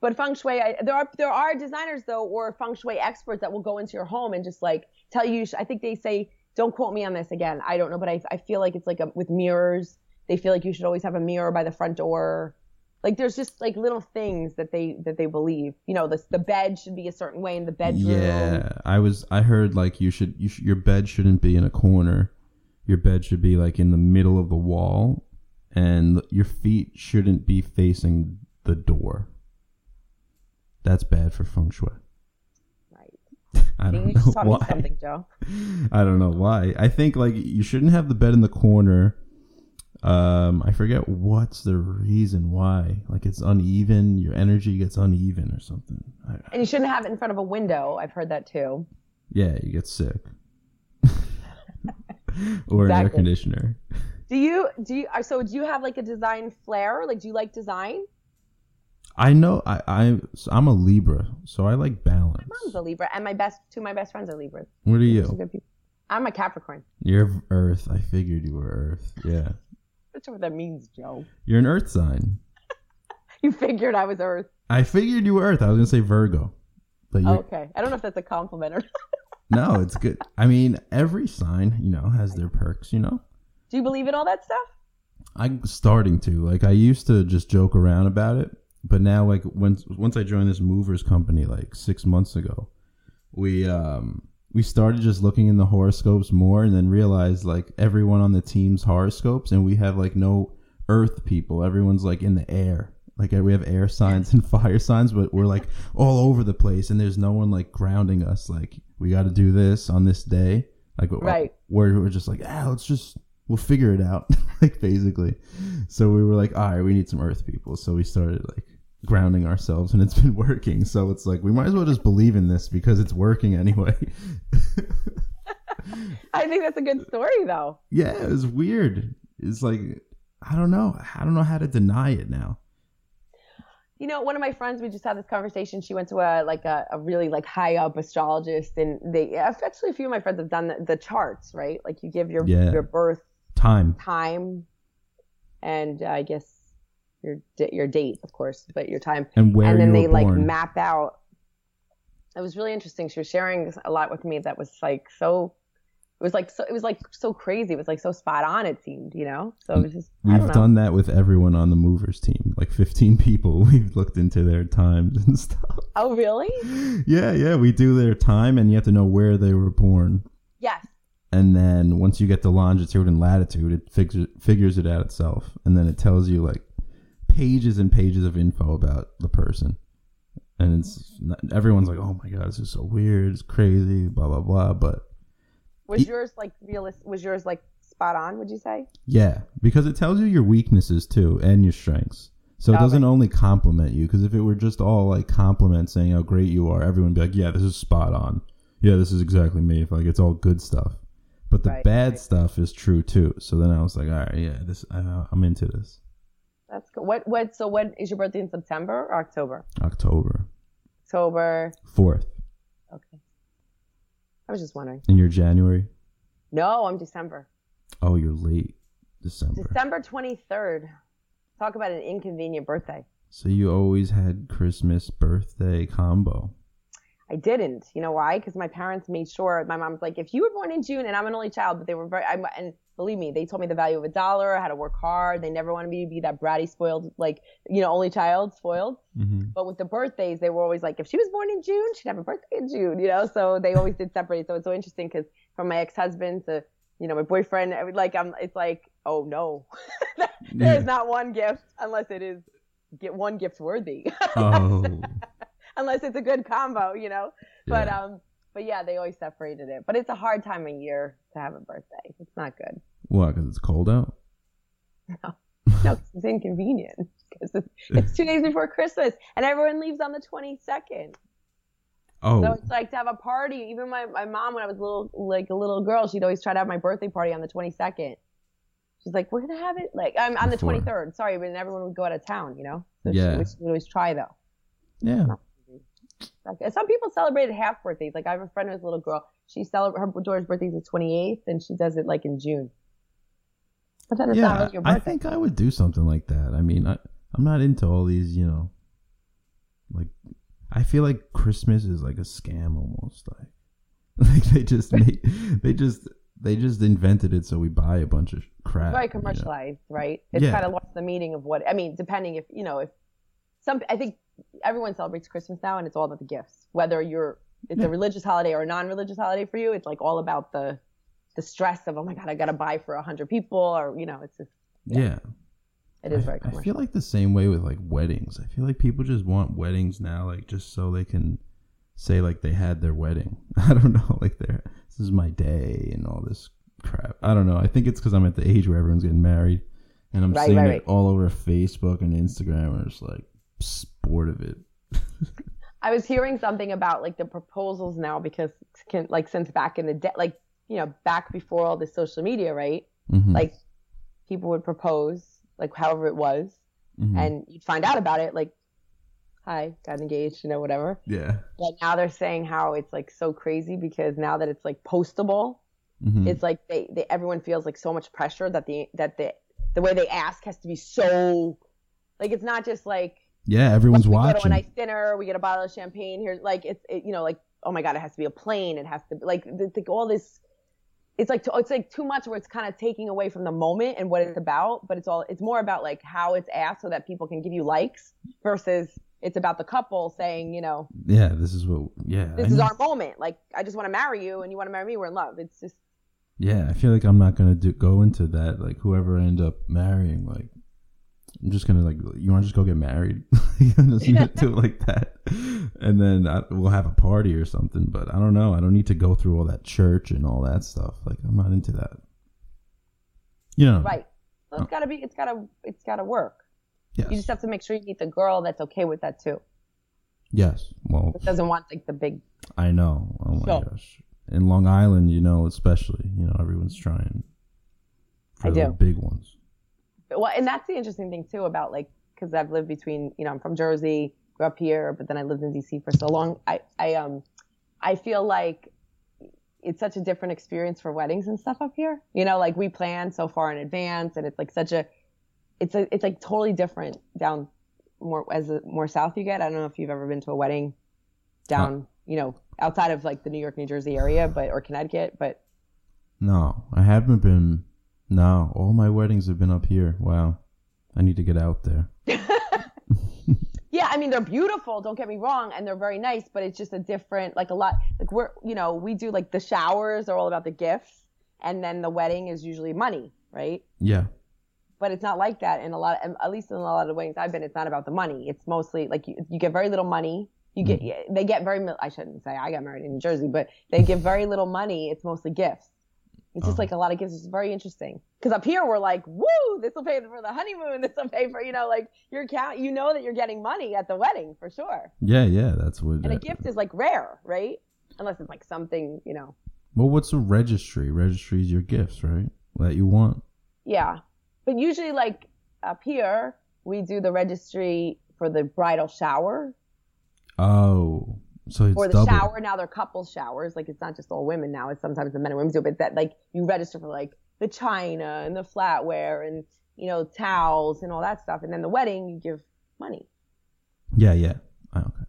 but feng shui, I, there are there are designers though, or feng shui experts that will go into your home and just like tell you. I think they say, don't quote me on this again. I don't know, but I I feel like it's like a, with mirrors. They feel like you should always have a mirror by the front door. Like there's just like little things that they that they believe. You know, the the bed should be a certain way in the bedroom. Yeah, I was. I heard like you should. You sh- your bed shouldn't be in a corner. Your bed should be like in the middle of the wall, and your feet shouldn't be facing the door. That's bad for feng shui. Right. I don't know why. something, Joe. I don't know why. I think like you shouldn't have the bed in the corner. Um, I forget what's the reason why. Like it's uneven. Your energy gets uneven or something. I, And you shouldn't have it in front of a window. I've heard that too. yeah, you get sick. or an air conditioner. Do you do you so do you have like a design flair? Like do you like design? I know. I I so I'm a Libra, so I like balance. My mom's a Libra, and my best two of my best friends are Libras. What are you? I'm a Capricorn. You're Earth. I figured you were Earth. Yeah, That's what that means, Joe. you're an Earth sign. You figured I was Earth. I figured you were Earth. I was gonna say Virgo, but you're, Okay. I don't know if that's a compliment or not. No, it's good. I mean, every sign, you know, has their perks, you know? Do you believe in all that stuff? I'm starting to. Like I used to just joke around about it, but now like once once I joined this movers company like 6 months ago, we um we started just looking in the horoscopes more and then realized like everyone on the team's horoscopes and we have like no earth people. Everyone's like in the air. Like we have air signs and fire signs, but we're like all over the place and there's no one like grounding us like we got to do this on this day. Like Right. we're, we're just like, ah, let's just we'll figure it out, like basically. So we were like, all right, we need some Earth people. So we started like grounding ourselves, and it's been working. So it's like we might as well just believe in this because it's working anyway. I think that's a good story though. yeah, it was weird. It's like I don't know. I don't know how to deny it now. You know, one of my friends, we just had this conversation. She went to a like a, a really like high up astrologist, and they actually a few of my friends have done the, the charts, right? Like you give your Yeah. your birth Time. time, and uh, I guess your your date, of course, but your time, And where and then they like born. map out. It was really interesting. She was sharing a lot with me that was like so. It was like so. It was like so crazy. It was like so spot on. It seemed, you know. So it was just. We've done that with everyone on the movers team. Like 15 people. We've looked into their times and stuff. Oh really? Yeah, yeah. We do their time, and you have to know where they were born. Yes. and then once you get the longitude and latitude, it figures figures it out itself, and then it tells you like pages and pages of info about the person. And it's not, everyone's like, "Oh my god, this is so weird, it's crazy, blah blah blah." But Was Ye- yours like realist? Was yours like spot on? Would you say? Yeah, because it tells you your weaknesses too and your strengths. So it doesn't only compliment you. Because if it were just all like compliments saying how great you are, everyone would be like, "Yeah, this is spot on. Yeah, this is exactly me." If like it's all good stuff, but the Right, bad right. stuff is true too. So then I was like, "All right, yeah, this uh, I'm into this." That's good. What what? So when is your birthday in September or October? October October. fourth, Okay. I was just wondering. and you're January. No, I'm December. Oh, you're late December. December 23rd. Talk about an inconvenient birthday. So you always had Christmas birthday combo. I didn't. You know why? Because my parents made sure. My mom's like, if you were born in June, and I'm an only child, but they were very. I'm, and believe me, they told me the value of a dollar, how to work hard. They never wanted me to be that bratty, spoiled, like you know, only child, spoiled. Mm-hmm. But with the birthdays, they were always like, if she was born in June, she'd have a birthday in June. You know, so they always did separate. So it's so interesting because from my ex-husband to you know my boyfriend, I like I'm, it's like, oh no, there's not one gift unless it is get one gift worthy. Oh, unless it's a good combo, you know. But um, but yeah, they always separated it. But it's a hard time of year to have a birthday. It's not good. What? Because it's cold out. No. No, it's inconvenient because it's, it's two days before Christmas and everyone leaves on the twenty second. Oh, So it's like to have a party. Even my, my mom, when I was little, like a little girl, she'd always try to have my birthday party on the 22nd. She's like, we're gonna have it like I'm on the 23rd. Sorry, but everyone would go out of town, you know. So Yeah. she, would- always try though. yeah. Okay. Some people celebrated half birthdays. Like I have a friend who's a little girl. She celebrates her daughter's birthday is the 28th, and she does it like in June. But then it's not yeah, really your I think I would do something like that. I mean, I, I'm not into all these, you know, like I feel like Christmas is like a scam almost. Like, like they just make, they just they just invented it so we buy a bunch of crap. very you know? commercialized, right? It's Yeah. kind of lost the meaning of what I mean. Depending if you know if some, I think everyone celebrates Christmas now, and it's all about the gifts. Whether you're it's a religious holiday or a non-religious holiday for you, it's like all about the the stress of oh my god, I gotta buy for a hundred people, or you know, it's just Yeah, it is I- very I, feel like the same way with like weddings. I feel like people just want weddings now, like just so they can say like they had their wedding. I don't know, like they're this is my day and all this crap. I don't know. I think it's because I'm at the age where everyone's getting married, and I'm Right, seeing right, it right. all over Facebook and Instagram, and it's like sport of it. I was hearing something about like the proposals now because can, like since back in the day, like you know back before all this social media, right? Mhm, Like people would propose like however it was, mhm. and you'd find out about it like, hi, got engaged, you know, whatever. yeah, But now they're saying how it's like so crazy because now that it's like postable, Mhm. it's like they, they everyone feels like so much pressure that the that the the way they ask has to be so like it's not just like yeah. Everyone's watching. we go to a nice dinner, we get a bottle of champagne here. Like it's, it, you know, like oh my god, it has to be a plane. It has to be like the, the, all this. It's like it's like too much where it's kind of taking away from the moment and what it's mm-hmm. about. But it's all it's more about like how it's asked so that people can give you likes versus it's about the couple saying, you know, yeah, this is what. Yeah, this I is know. our moment. Like I just want to marry you and you want to marry me. We're in love. It's just Yeah, I feel like I'm not gonna do, go into that. Like whoever I end up marrying, like I'm just gonna like you want to just go get married, just do it like that, and then I, we'll have a party or something. But I don't know. I don't need to go through all that church and all that stuff. Like I'm not into that. You know, right. So Oh. it's gotta be. It's gotta. It's gotta work. Yes, You just have to make sure you meet the girl that's okay with that too. yes. Well, That doesn't want like the big. I know. Oh my So- gosh. In Long Island, you know, especially, you know, everyone's trying for I the do. big ones. Well, and that's the interesting thing too about like because I've lived between. You know, I'm from Jersey, grew up here, but then I lived in DC for so long. I I um I feel like it's such a different experience for weddings and stuff up here. You know, like we plan so far in advance, and it's like such a, it's a, it's like totally different down more as the more south you get. I don't know if you've ever been to a wedding down, you know, outside of like the New York, New Jersey area, but or Connecticut, but No, I haven't been. No, all my weddings have been up here. Wow. I need to get out there. yeah, I mean they're beautiful. Don't get me wrong, and they're very nice, but it's just a different, like a lot, like we're, you know, we do like the showers are all about the gifts. and then the wedding is usually money, right? Yeah. But it's not like that in a lot, at least in a lot of weddings I've been. It's not about the money. It's mostly like you, you get very little money. You get mm. they get very. mil- I shouldn't say I got married in New Jersey, but they give very little money. It's mostly gifts. It's just like a lot of gifts. It's very interesting because up here we're like, woo, this will pay for the honeymoon. This will pay for you know like your account. You know that you're getting money at the wedding for sure. Yeah, yeah. That's what. And a uh, gift is like rare, right? Unless it's like something you know. Well, what's a registry? Registry is your gifts, right? That you want. Yeah. But usually, like up here, we do the registry for the bridal shower Oh, so it's or the double. shower. Now they're couple showers. Like it's not just all women now. It's sometimes the men and women do. it, But that like you register for like the china and the flatware and you know towels and all that stuff. And then the wedding, you give money. Yeah, yeah. Oh, okay.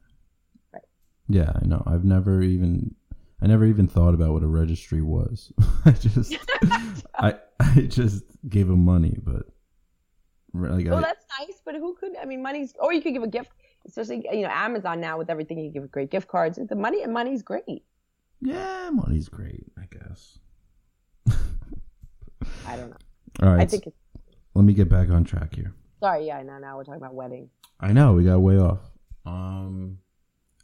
Right. Yeah, I know. I've never even I never even thought about what a registry was. I just I I just gave him money, but like Well, I, that's nice. But who could? I mean, money's. Or you could give a gift. Especially you know Amazon now with everything, you give great gift cards. The money and money's great. yeah, money's great, I guess. I don't know. All right. I think. It's, let me get back on track here. sorry. Yeah. Now, now we're talking about wedding. I know we got way off. Um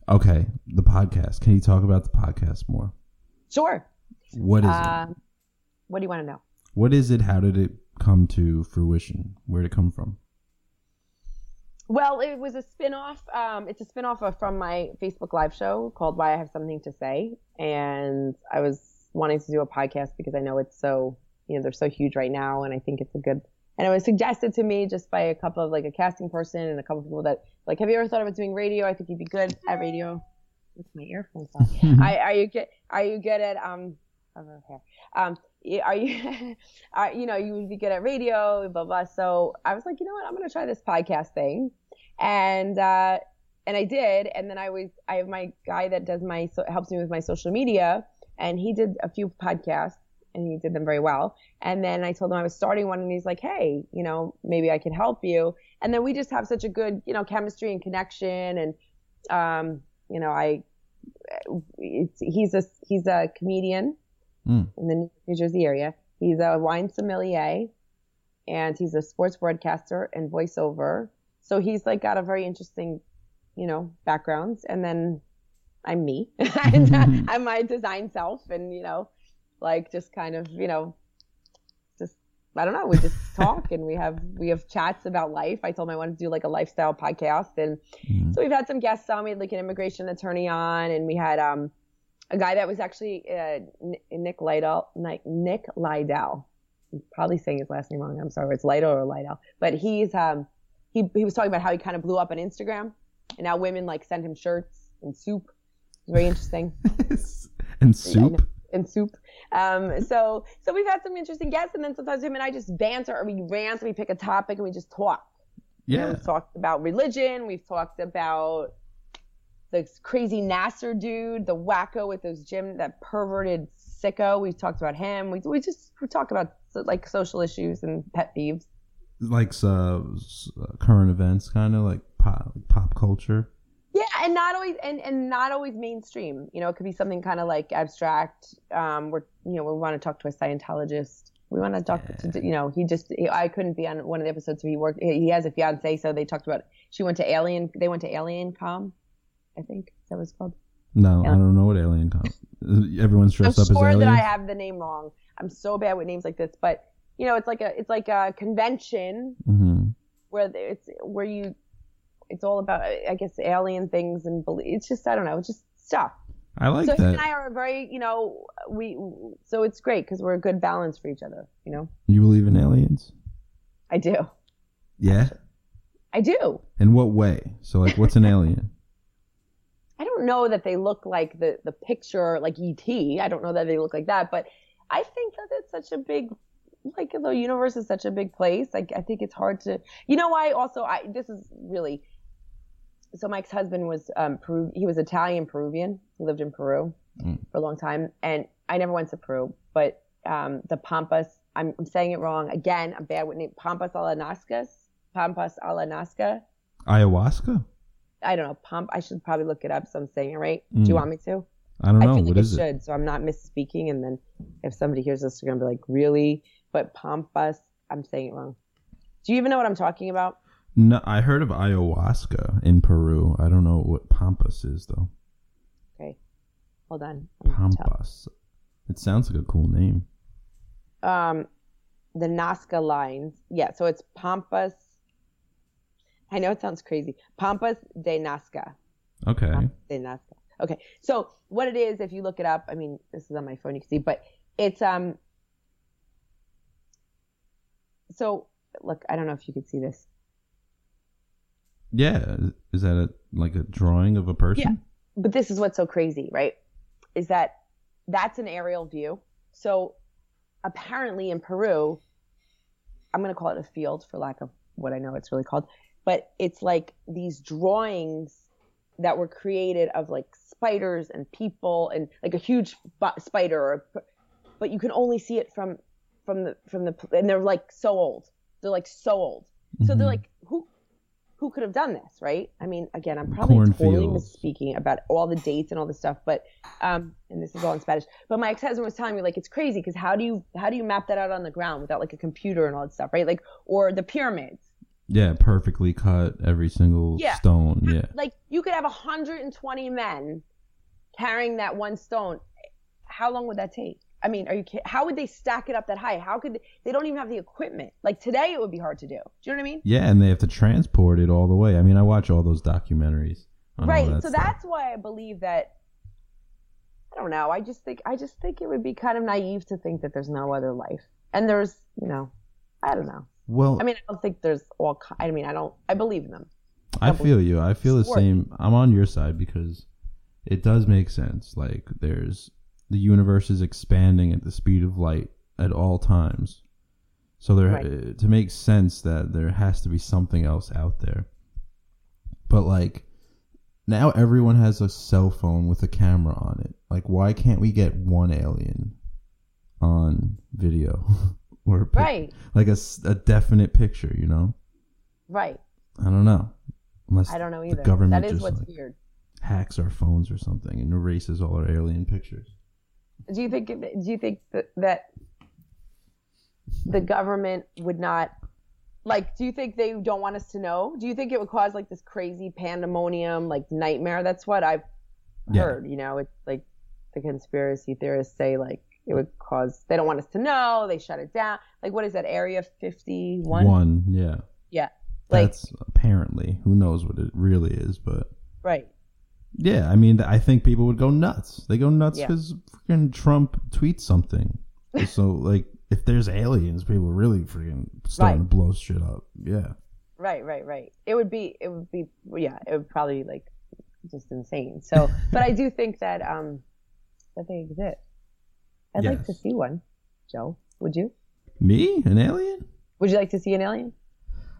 Okay, the podcast. Can you talk about the podcast more? Sure. What is it? Um, what do you want to know? What is it? How did it come to fruition? Where did it come from? Well, it was a spin-off. Um, it's a spin-off of, from my Facebook live show called Why I Have Something to Say. And I was wanting to do a podcast because I know it's so, you know, they're so huge right now. And I think it's a good, and it was suggested to me just by a couple of like a casting person and a couple of people that like, have you ever thought about doing radio? I think you'd be good at radio. What's my earphones on? I, are you good? Are you good at um? Over here. Um, are you, are, you know, you would be good at radio, blah blah. So I was like, you know what? I'm gonna try this podcast thing, and uh, and I did. And then I was, I have my guy that does my so, helps me with my social media, and he did a few podcasts, and he did them very well. And then I told him I was starting one, and he's like, hey, you know, maybe I could help you. And then we just have such a good, you know, chemistry and connection, and um, you know, I he's a he's a comedian Mm. in the New Jersey area. He's a wine sommelier, and he's a sports broadcaster and voiceover. So he's like got a very interesting, you know, background. And then I'm me, and uh, I'm my design self, and you know, like just kind of, you know, just I don't know. We just talk and we have we have chats about life. I told him I wanted to do like a lifestyle podcast, and Mhm. so we've had some guests on. We had like an immigration attorney on, and we had um a guy that was actually uh, Nick Lydell. Nick Nick Lydell. I'm probably saying his last name wrong. I'm sorry. It's Lydell or Lydell. But he's um he he was talking about how he kind of blew up on Instagram, and now women like send him shirts and soup. It's very interesting and soup. and soup. Um, so so we've had some interesting guests, and then sometimes him and I just banter or we rant, we pick a topic and we just talk. You know, Yeah. we've talked about religion. We've talked about the crazy Nassar dude, the wacko with those gym, that perverted sicko. We've talked about him. We we just we talk about like social issues and pet peeves. Like uh, uh, current events, kind of like pop, pop culture. Yeah, and not always and, and not always mainstream. You know, it could be something kind of like abstract. Um, we're you know we want to talk to a Scientologist. We want to talk to you know he just he, I couldn't be on one of the episodes where he worked. He he has a fiance, so they talked about she went to Alien. They went to AlienCon, I think that was called. No, Yeah. I don't know what alien. Everyone's dressed I'm up as sure that I have the name wrong. I'm so bad with names like this, but you know it's like a it's like a convention hmm where it's where you it's all about I guess alien things and belie- it's just I don't know it's just stuff. I like so he and. I are very, you know, we so it's great because we're a good balance for each other. You know, You believe in aliens? I do, Yeah. I do. In what way? So, like, what's an alien? I don't know that they look like the the picture like ET. I don't know that they look like that, but I think that it's such a big like the universe is such a big place. Like I think it's hard to. You know why? Also, I this is really. So my ex-husband was um Peru. He was Italian Peruvian. He lived in Peru Mm. for a long time, and I never went to Peru, but um the Pampas. I'm, I'm saying it wrong again. I'm bad with name. Pampas Alanascas. Pampas Alanasca. Ayahuasca? I don't know. Pump. I should probably look it up. So I'm saying it right. Do Mm. you want me to? I don't know. I feel what like it it. should, so I'm not misspeaking. And then if somebody hears this, they're gonna be like, "Really?" But pampas, I'm saying it wrong. Do you even know what I'm talking about? No, I heard of ayahuasca in Peru. I don't know what pampas is though. Okay, hold on. I'm gonna tell- Pampas. It sounds like a cool name. Um, the Nazca lines. Yeah, so it's Pampas. I know it sounds crazy. Pampas de Nazca. Okay. Pampas de Nazca. Okay, so what it is, if you look it up, I mean, this is on my phone, you can see, but it's um. So look, I don't know if you could see this. Yeah. Is that a like a drawing of a person? Yeah. but this is what's so crazy, right? Is that that's an aerial view. So apparently in Peru, I'm going to call it a field for lack of what I know it's really called, but it's like these drawings that were created of like spiders and people and like a huge sp- spider or, but you can only see it from from the from the and they're like so old. They're like so old. So they're Mhm. like who who could have done this, right? I mean, again, I'm probably totally Cornfields. misspeaking about all the dates and all this stuff, but um, and this is all in Spanish. But my ex-husband was telling me like it's crazy because how do you how do you map that out on the ground without like a computer and all that stuff, right? Like or the pyramids. Yeah, perfectly cut every single Yeah. stone. Yeah. Like you could have 120 men carrying that one stone. How long would that take? I mean, are you kidding? How would they stack it up that high? How could they, they don't even have the equipment? Like today, it would be hard to do. Do you know what I mean? Yeah, and they have to transport it all the way. I mean, I watch all those documentaries. right that so stuff. that's why i believe that i don't know i just think i just think it would be kind of naive to think that there's no other life and there's you know i don't know well, i mean i don't think there's all i mean i don't i believe in them I feel you. I feel the same. I'm on your side because it does make sense. Like there's the universe is expanding at the speed of light at all times. So there Right. uh, to make sense that there has to be something else out there. But like now everyone has a cell phone with a camera on it. Like why can't we get one alien on video or a pic- right like a, a definite picture, you know? right I don't know. Unless i don't know the either government that is just what's like, weird hacks our phones or something and erases all our alien pictures. do you think do you think that, that the government would not like do you think they don't want us to know do you think it would cause like this crazy pandemonium like nightmare that's what i've Yeah. heard you know it's like the conspiracy theorists say like it would cause they don't want us to know they shut it down like what is that area 51 One, yeah. yeah like That's apparently who knows what it really is, but right yeah, I mean, I think people would go nuts. They go nuts Yeah. because freaking Trump tweets something. so, like, if there's aliens, people really freaking starting Right. to blow shit up. Yeah. right right right it would be it would be yeah it would probably be like just insane so but i do think that um that they exist i'd like to see one joe would you Me, an alien? would you like to see an alien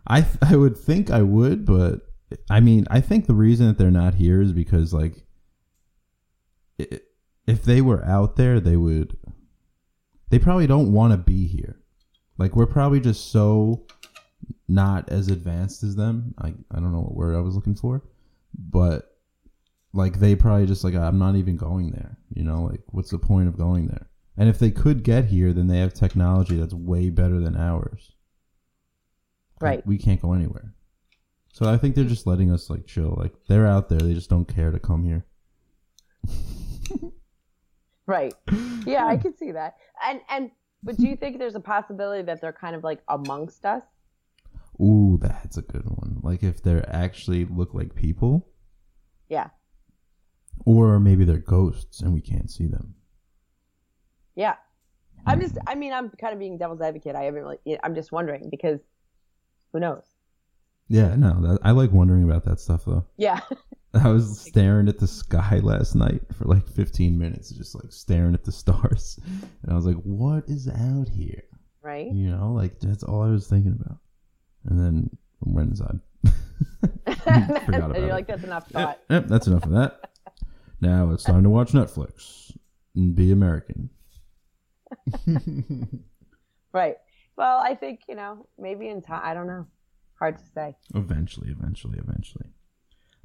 I th- I would think I would, but I mean, I think the reason that they're not here is because like i- if they were out there, they would they probably don't want to be here. Like we're probably just so not as advanced as them. I I don't know what word I was looking for, but like they probably just like I'm not even going there. You know, like what's the point of going there? And if they could get here, then they have technology that's way better than ours. Like, Right. We can't go anywhere. So I think they're just letting us like chill. Like they're out there, they just don't care to come here. right yeah i can see that and and but do you think there's a possibility that they're kind of like amongst us Ooh, that's a good one. Like if they're actually look like people, yeah or maybe they're ghosts and we can't see them. Yeah. I'm just, I mean, I'm kind of being devil's advocate. I haven't really, I'm just wondering because who knows? Yeah, no, that, I like wondering about that stuff though. Yeah. I was staring at the sky last night for like 15 minutes, just like staring at the stars, and I was like, "What is out here?" right? You know, like that's all I was thinking about. And then I went inside. Forgot and about you're it. like, that's enough thought. Yep, yep, that's enough of that. Now it's time to watch Netflix and be American. Right. Well, I think, you know, maybe in time, I don't know. Hard to say. Eventually, eventually, eventually.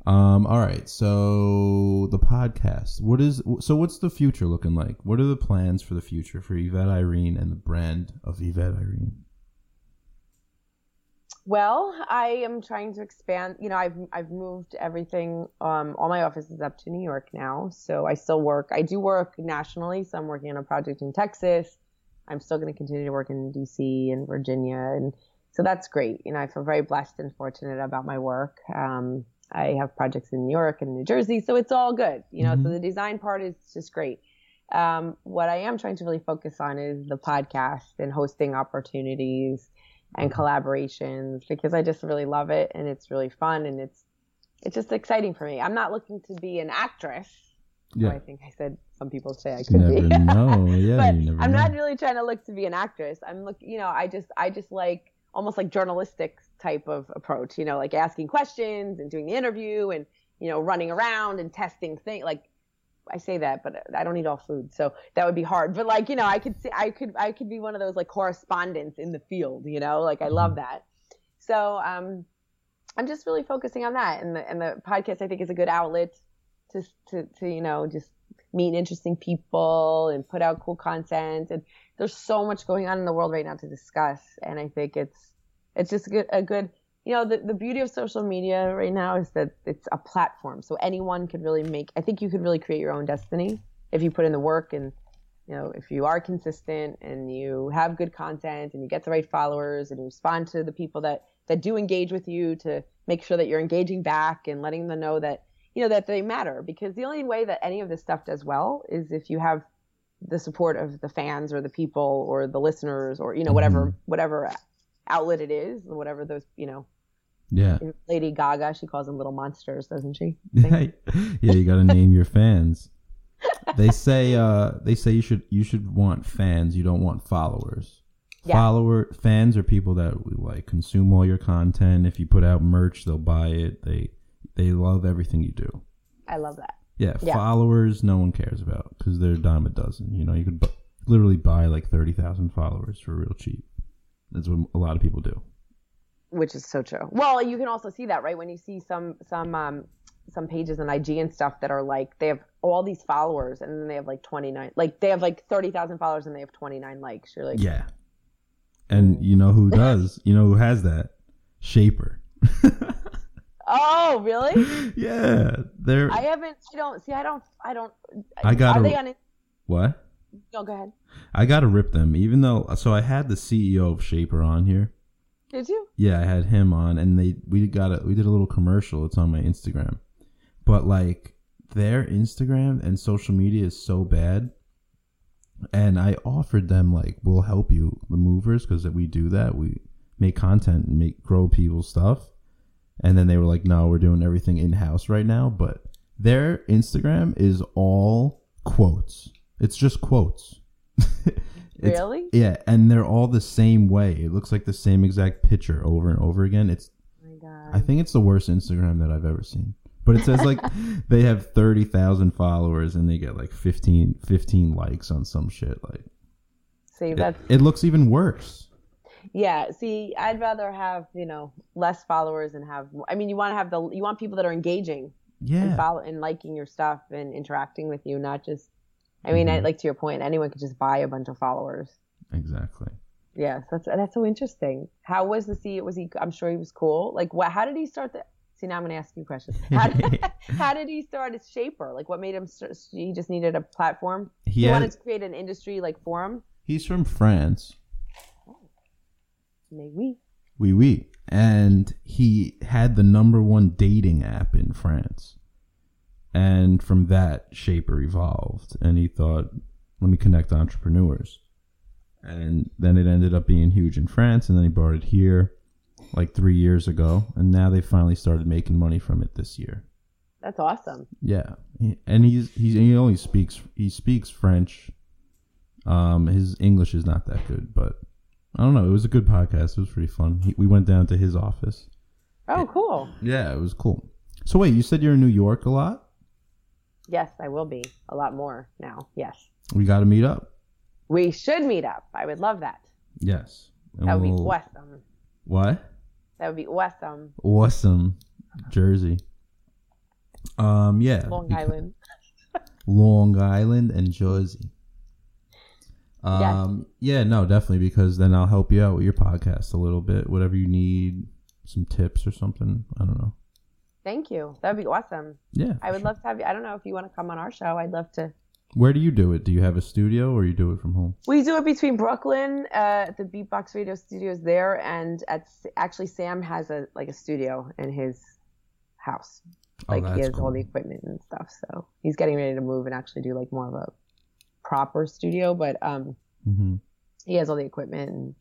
Um. All right. So the podcast. What is so? What's the future looking like? What are the plans for the future for Yvette Irene and the brand of Yvette Irene? Well, I am trying to expand. You know, I've I've moved everything. Um, all my offices up to New York now, so I still work. I do work nationally, so I'm working on a project in Texas. I'm still going to continue to work in DC and Virginia, and so that's great. You know, I feel very blessed and fortunate about my work. Um, I have projects in New York and New Jersey, so it's all good. You know, Mhm. so the design part is just great. Um, what I am trying to really focus on is the podcast and hosting opportunities and mm-hmm. collaborations because I just really love it and it's really fun and it's it's just exciting for me. I'm not looking to be an actress. Yeah. I think I said some people say I could never be. know. Yeah, but I'm know. not really trying to look to be an actress. I'm look, you know, I just I just like almost like journalistic type of approach, you know, like asking questions and doing the interview and you know running around and testing things. Like I say that, but I don't eat all food, so that would be hard. But like you know, I could see I could I could be one of those like correspondents in the field, you know, like I love that. So um, I'm just really focusing on that, and the and the podcast I think is a good outlet to to to you know just meet interesting people and put out cool content and there's so much going on in the world right now to discuss and i think it's it's just a good, a good you know the, the beauty of social media right now is that it's a platform. So anyone could really make i think you could really create your own destiny if you put in the work and you know if you are consistent and you have good content and you get the right followers and you respond to the people that that do engage with you to make sure that you're engaging back and letting them know that you know that they matter. Because the only way that any of this stuff does well is if you have the support of the fans or the people or the listeners or you know whatever mm-hmm. whatever outlet it is whatever those you know Yeah. lady gaga she calls them little monsters doesn't she yeah, you got to name your fans. They say uh they say you should you should want fans, you don't want followers. Yeah. Follower fans are people that like consume all your content. If you put out merch, they'll buy it. They they love everything you do. i love that Yeah, Yeah. followers no one cares about because they're a dime a dozen. You know, you could bu- literally buy like 30,000 followers for real cheap. That's what a lot of people do. which is so true well you can also see that right when you see some some um some pages on ig and stuff that are like they have all these followers and then they have like 29 like they have like 30,000 followers and they have 29 likes you're like Yeah. And you know who does? you know who has that? Shapr. oh really yeah, they're i haven't i don't see i don't i don't I gotta- are they on it what? No go ahead I got to rip them even though so I had the CEO of Shapr on here. did you Yeah, I had him on and they we got a we did a little commercial. It's on my Instagram. But like their Instagram and social media is so bad. And I offered them like we'll help you the movers cuz we do that. We make content and make grow people's stuff. And then they were like no, we're doing everything in-house right now, but their Instagram is all quotes. It's just quotes. It's- Really? Yeah, and they're all the same way. It looks like the same exact picture over and over again. It's oh my god I think it's the worst Instagram that I've ever seen. But it says like they have 30,000 followers and they get like 15 15 likes on some shit like see it, that's it looks even worse. yeah see i'd rather have you know less followers and have i mean you want to have the you want people that are engaging and Yeah. follow and liking your stuff and interacting with you not just i mean I, Mhm. like to your point anyone could just buy a bunch of followers Exactly. yes that's that's so interesting how was the see was he i'm sure he was cool like what how did he start the see now i'm going to ask you questions how did, how did he start as Shapr like what made him start, he just needed a platform He he had- wanted to create an industry like forum He's from France. maybe Oui, oui. And he had the number one dating app in France. And from that, Shapr evolved. And he thought, let me connect entrepreneurs. And then it ended up being huge in France. And then he brought it here like three years ago. And now they finally started making money from it this year. that's awesome Yeah, and he's, he's he only speaks he speaks French. Um, his English is not that good, but I don't know. It was a good podcast. It was pretty fun. He, we went down to his office. oh cool Yeah, it was cool. So wait, you said you're in New York a lot. Yes i will be a lot more now yes We got to meet up. we should meet up i would love that Yes. And that would be we'll- awesome What? that would be awesome Awesome. Jersey. Um, yeah, Long because- Island. Long Island and Jersey. Um, yeah, no, definitely because then I'll help you out with your podcast a little bit, whatever you need, some tips or something. I don't know. Thank you. That'd be awesome. Yeah, I would love to have you. I don't know if you want to come on our show. I'd love to. Where do you do it? Do you have a studio or you do it from home? We do it between Brooklyn, uh, at the Beatbox Radio Studios there, and at actually Sam has a like a studio in his house. Oh, Like he that's has all the equipment and stuff. So he's getting ready to move and actually do like more of a proper studio, but um, hmm he has all the equipment and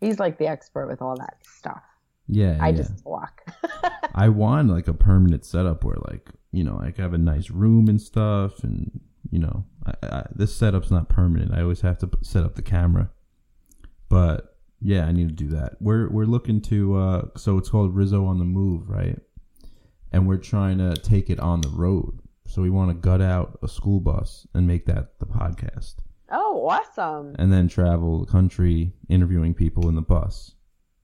he's like the expert with all that stuff. Yeah, I yeah. just walk. I want like a permanent setup where like you know like I have a nice room and stuff, and you know I, I, this setup's not permanent. I always have to set up the camera, but yeah, I need to do that. We're we're looking to uh, so it's called Rizzo on the Move, right? And we're trying to take it on the road. So we want to gut out a school bus and make that the podcast, oh, awesome! and then travel the country interviewing people in the bus.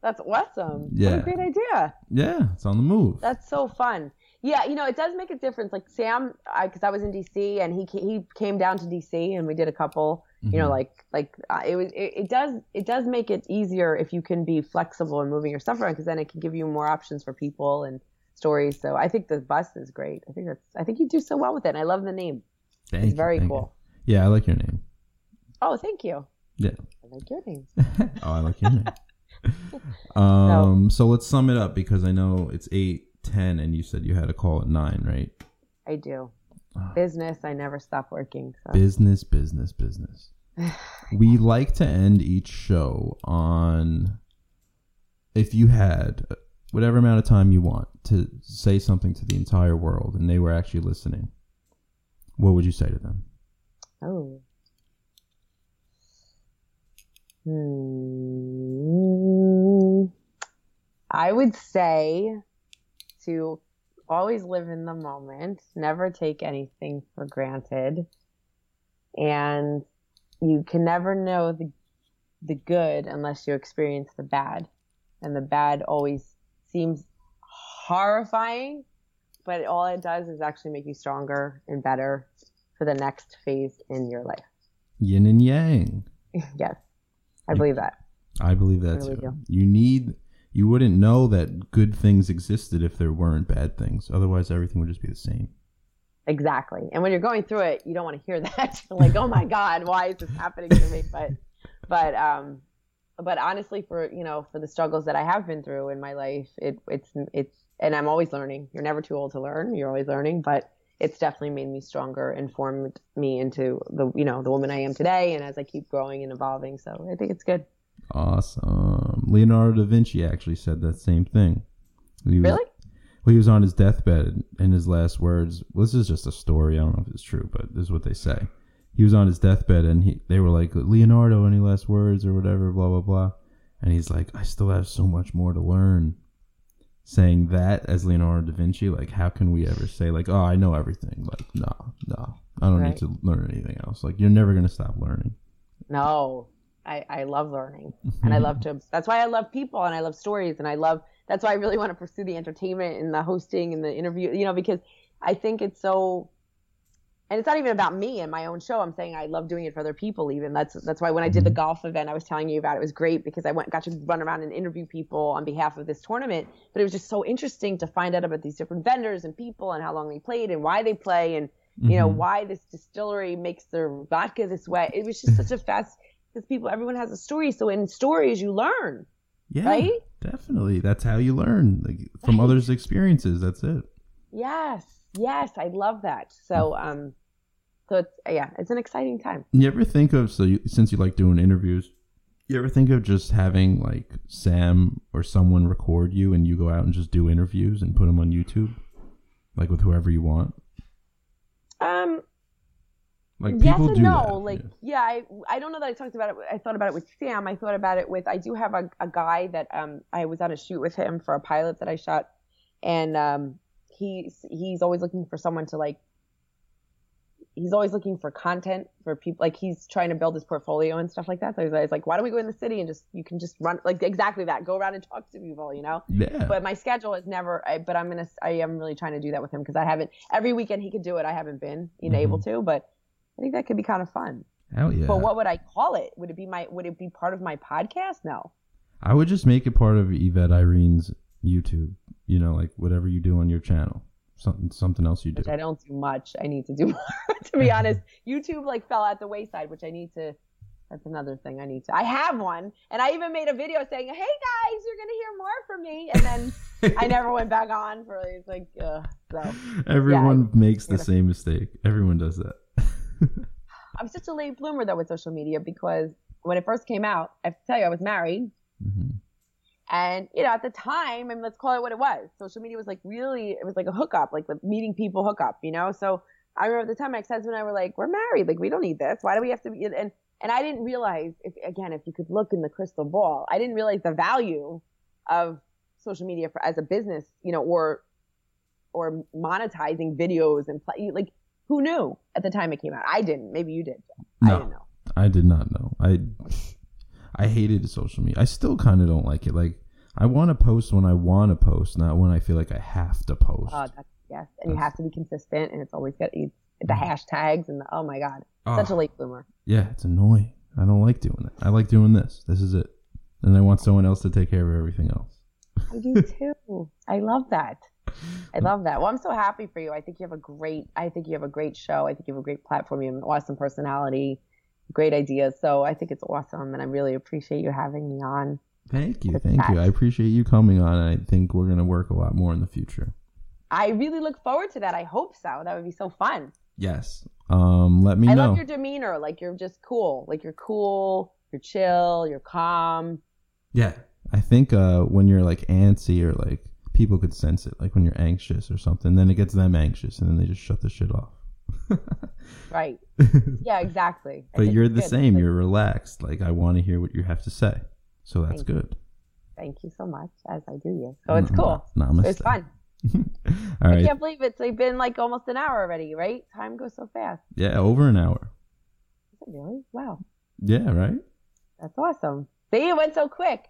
That's awesome. What Yeah. a great idea. Yeah, it's on the move. That's so fun. Yeah, you know, it does make a difference. Like Sam, because I, was in DC and he he came down to DC and we did a couple. You know, Mhm. like like uh, it was. It, it does it does make it easier if you can be flexible in moving your stuff around because then it can give you more options for people and stories. So I think the bus is great. I think that's. I think you do so well with it. And I love the name. Thank It's you, very thank you. cool. Yeah, I like your name. Oh, thank you. Yeah. I like your name. oh, I like your name. um, so let's sum it up because I know it's eight ten, and you said you had a call at nine, right? I do. Ah. Business. I never stop working. So. Business, business, business. we like to end each show on if you had whatever amount of time you want to say something to the entire world, and they were actually listening. What would you say to them? Oh. Hmm. I would say to always live in the moment, never take anything for granted, and you can never know the the good unless you experience the bad, and the bad always seems horrifying, but all it does is actually make you stronger and better for the next phase in your life. Yin and yang. yes, I believe that. I believe that really too. You need you wouldn't know that good things existed if there weren't bad things. Otherwise everything would just be the same. Exactly. And when you're going through it, you don't want to hear that. Like, oh my God, why is this happening to me? But, but, um, but honestly, for you know, for the struggles that I have been through in my life, it it's it's, and I'm always learning. You're never too old to learn. You're always learning. But it's definitely made me stronger and formed me into the you know the woman I am today. And as I keep growing and evolving, so I think it's good. Awesome. Leonardo da Vinci actually said that same thing. He was, Really? Well, he was on his deathbed, and his last words. Well, this is just a story. I don't know if it's true, but this is what they say. He was on his deathbed, and he they were like, "Leonardo, any last words or whatever?" Blah blah blah. And he's like, "I still have so much more to learn." Saying that as Leonardo da Vinci, like, how can we ever say like, "Oh, I know everything"? Like, no, no, I don't Right. need to learn anything else. Like, you're never gonna stop learning. No, I, I love learning and I love to, that's why I love people and I love stories and I love, that's why I really want to pursue the entertainment and the hosting and the interview, you know, because I think it's so, and it's not even about me and my own show. I'm saying I love doing it for other people even. That's, that's why when I did the golf event I was telling you about, it was great because I went, got to run around and interview people on behalf of this tournament, but it was just so interesting to find out about these different vendors and people and how long they played and why they play and, you know Mhm. why this distillery makes their vodka this way it was just such a fast because people everyone has a story so in stories you learn Yeah, Right? definitely. That's how you learn like, from others' experiences. That's it. yes yes i love that so um so it's yeah it's an exciting time You ever think of so you, since you like doing interviews, you ever think of just having like Sam or someone record you and you go out and just do interviews and put them on YouTube, like with whoever you want? um Like yes people and do no that. like yeah. I, I don't know that i talked about it i thought about it with sam i thought about it with i do have a, a guy that um i was on a shoot with him for a pilot that i shot and um he's he's always looking for someone to like he's always looking for content for people. Like he's trying to build his portfolio and stuff like that. So he's always like, why don't we go in the city and just you can just run like exactly that, go around and talk to people, you know. Yeah. But my schedule is never. I, but I'm gonna. I am really trying to do that with him because I haven't. Every weekend he could do it. I haven't been you know, able mm-hmm. to, but I think that could be kind of fun. Hell yeah. But what would I call it? Would it be my? Would it be part of my podcast? No. I would just make it part of Yvette Irene's YouTube. You know, like whatever you do on your channel, something something else you do. Which I don't do much. I need to do more. to be honest, YouTube like fell at the wayside, which I need to. That's another thing I need to. I have one, and I even made a video saying, "Hey guys, you're gonna hear more from me," and then I never went back on for it's like, uh, so. Everyone makes the same mistake. Everyone does that. I'm such a late bloomer though with social media because when it first came out, I have to tell you, I was married. hmm And, you know, at the time, I mean, let's call it what it was. Social media was like really, it was like a hookup, like the meeting people hookup, you know? So I remember at the time my ex-husband and I were like, we're married. Like, we don't need this. Why do we have to be? And, and I didn't realize if, again, if you could look in the crystal ball, I didn't realize the value of social media for, as a business, you know, or, or monetizing videos and play, like, who knew at the time it came out? I didn't. Maybe you did. I didn't know. I did not know. I I hated social media. I still kind of don't like it. Like I want to post when I want to post, not when I feel like I have to post. Oh, that's, yes. And you have to be consistent and it's always got the mm. hashtags and the, oh my God, Oh, such a late bloomer. yeah, it's annoying. I don't like doing it. I like doing this. This is it. And I want someone else to take care of everything else. I do too. I love that. I love that. Well, I'm so happy for you. I think you have a great, I think you have a great show. I think you have a great platform. You have an awesome personality, great ideas. So I think it's awesome. And I really appreciate you having me on. Thank you. Thank you. I appreciate you coming on. I think we're going to work a lot more in the future. I really look forward to that. I hope so. That would be so fun. Yes. Um, let me I know. love your demeanor. Like you're just cool. Like you're cool. You're chill. You're calm. Yeah. I think uh, when you're like antsy or like people could sense it, like when you're anxious or something, then it gets them anxious and then they just shut the shit off. Right. Yeah, exactly. But you're the good. same. You're relaxed. Like I want to hear what you have to say. So that's Thank you. good. Thank you so much, as I do you. So it's cool. Namaste. It's fun. All I can't believe it's like been like almost an hour already, right? Time goes so fast. Yeah, over an hour. Is it really? Wow. Yeah, right. That's awesome. See, it went so quick.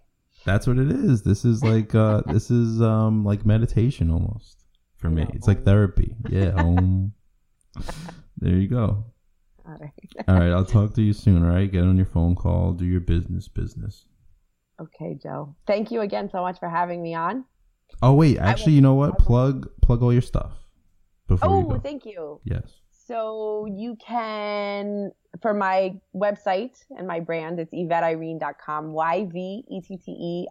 That's what it is. This is like uh this is um like meditation almost for me. It's like therapy. Yeah. Um, there you go. All right. All right, I'll talk to you soon. All right, get on your phone call, do your business, business. Okay, Joe. Thank you again so much for having me on. Oh wait, actually, you know what? Plug plug all your stuff before you Oh, go. thank you. yes. So you can, for my website and my brand, it's YvetteIrene.com,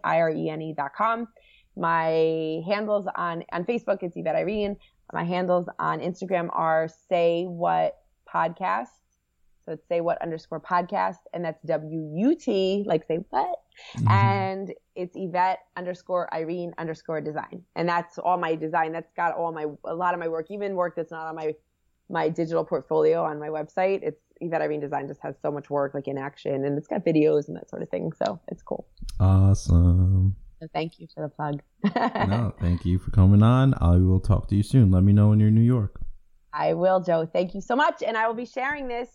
Y-V-E-T-T-E-I-R-E-N-E.com. My handles on, on Facebook, it's Yvette Irene. My handles on Instagram are Say Wut Podcast. So it's Say Wut underscore podcast, and that's W-U-T, like say what? Mhm. and it's Yvette underscore Irene underscore design, and that's all my design. That's got all my a lot of my work, even work that's not on my my digital portfolio on my website. It's Yvette Irene Design just has so much work like in action, and it's got videos and that sort of thing. So it's cool. Awesome. So thank you for the plug. no, thank you for coming on. I will talk to you soon. Let me know when you're in New York. I will, Joe. Thank you so much, and I will be sharing this.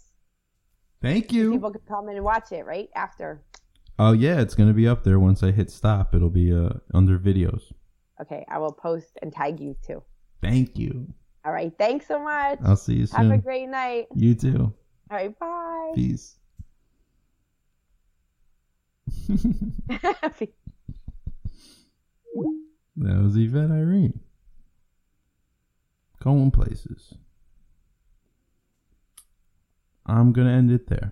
Thank you. People can come in and watch it right after. Oh yeah, it's gonna be up there once I hit stop. It'll be uh under videos. Okay, I will post and tag you too. Thank you. All right. Thanks so much. I'll see you soon. Have a great night. You too. All right. Bye. Peace. That was Yvette Irene. Going places. I'm gonna end it there.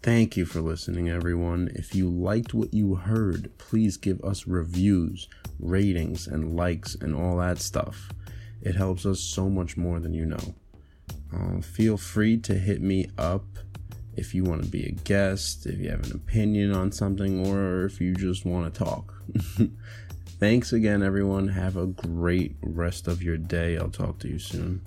Thank you for listening, everyone. If you liked what you heard, please give us reviews, ratings, and likes, and all that stuff. It helps us so much more than you know. Um, feel free to hit me up if you want to be a guest, if you have an opinion on something, or if you just want to talk. Thanks again, everyone. Have a great rest of your day. I'll talk to you soon.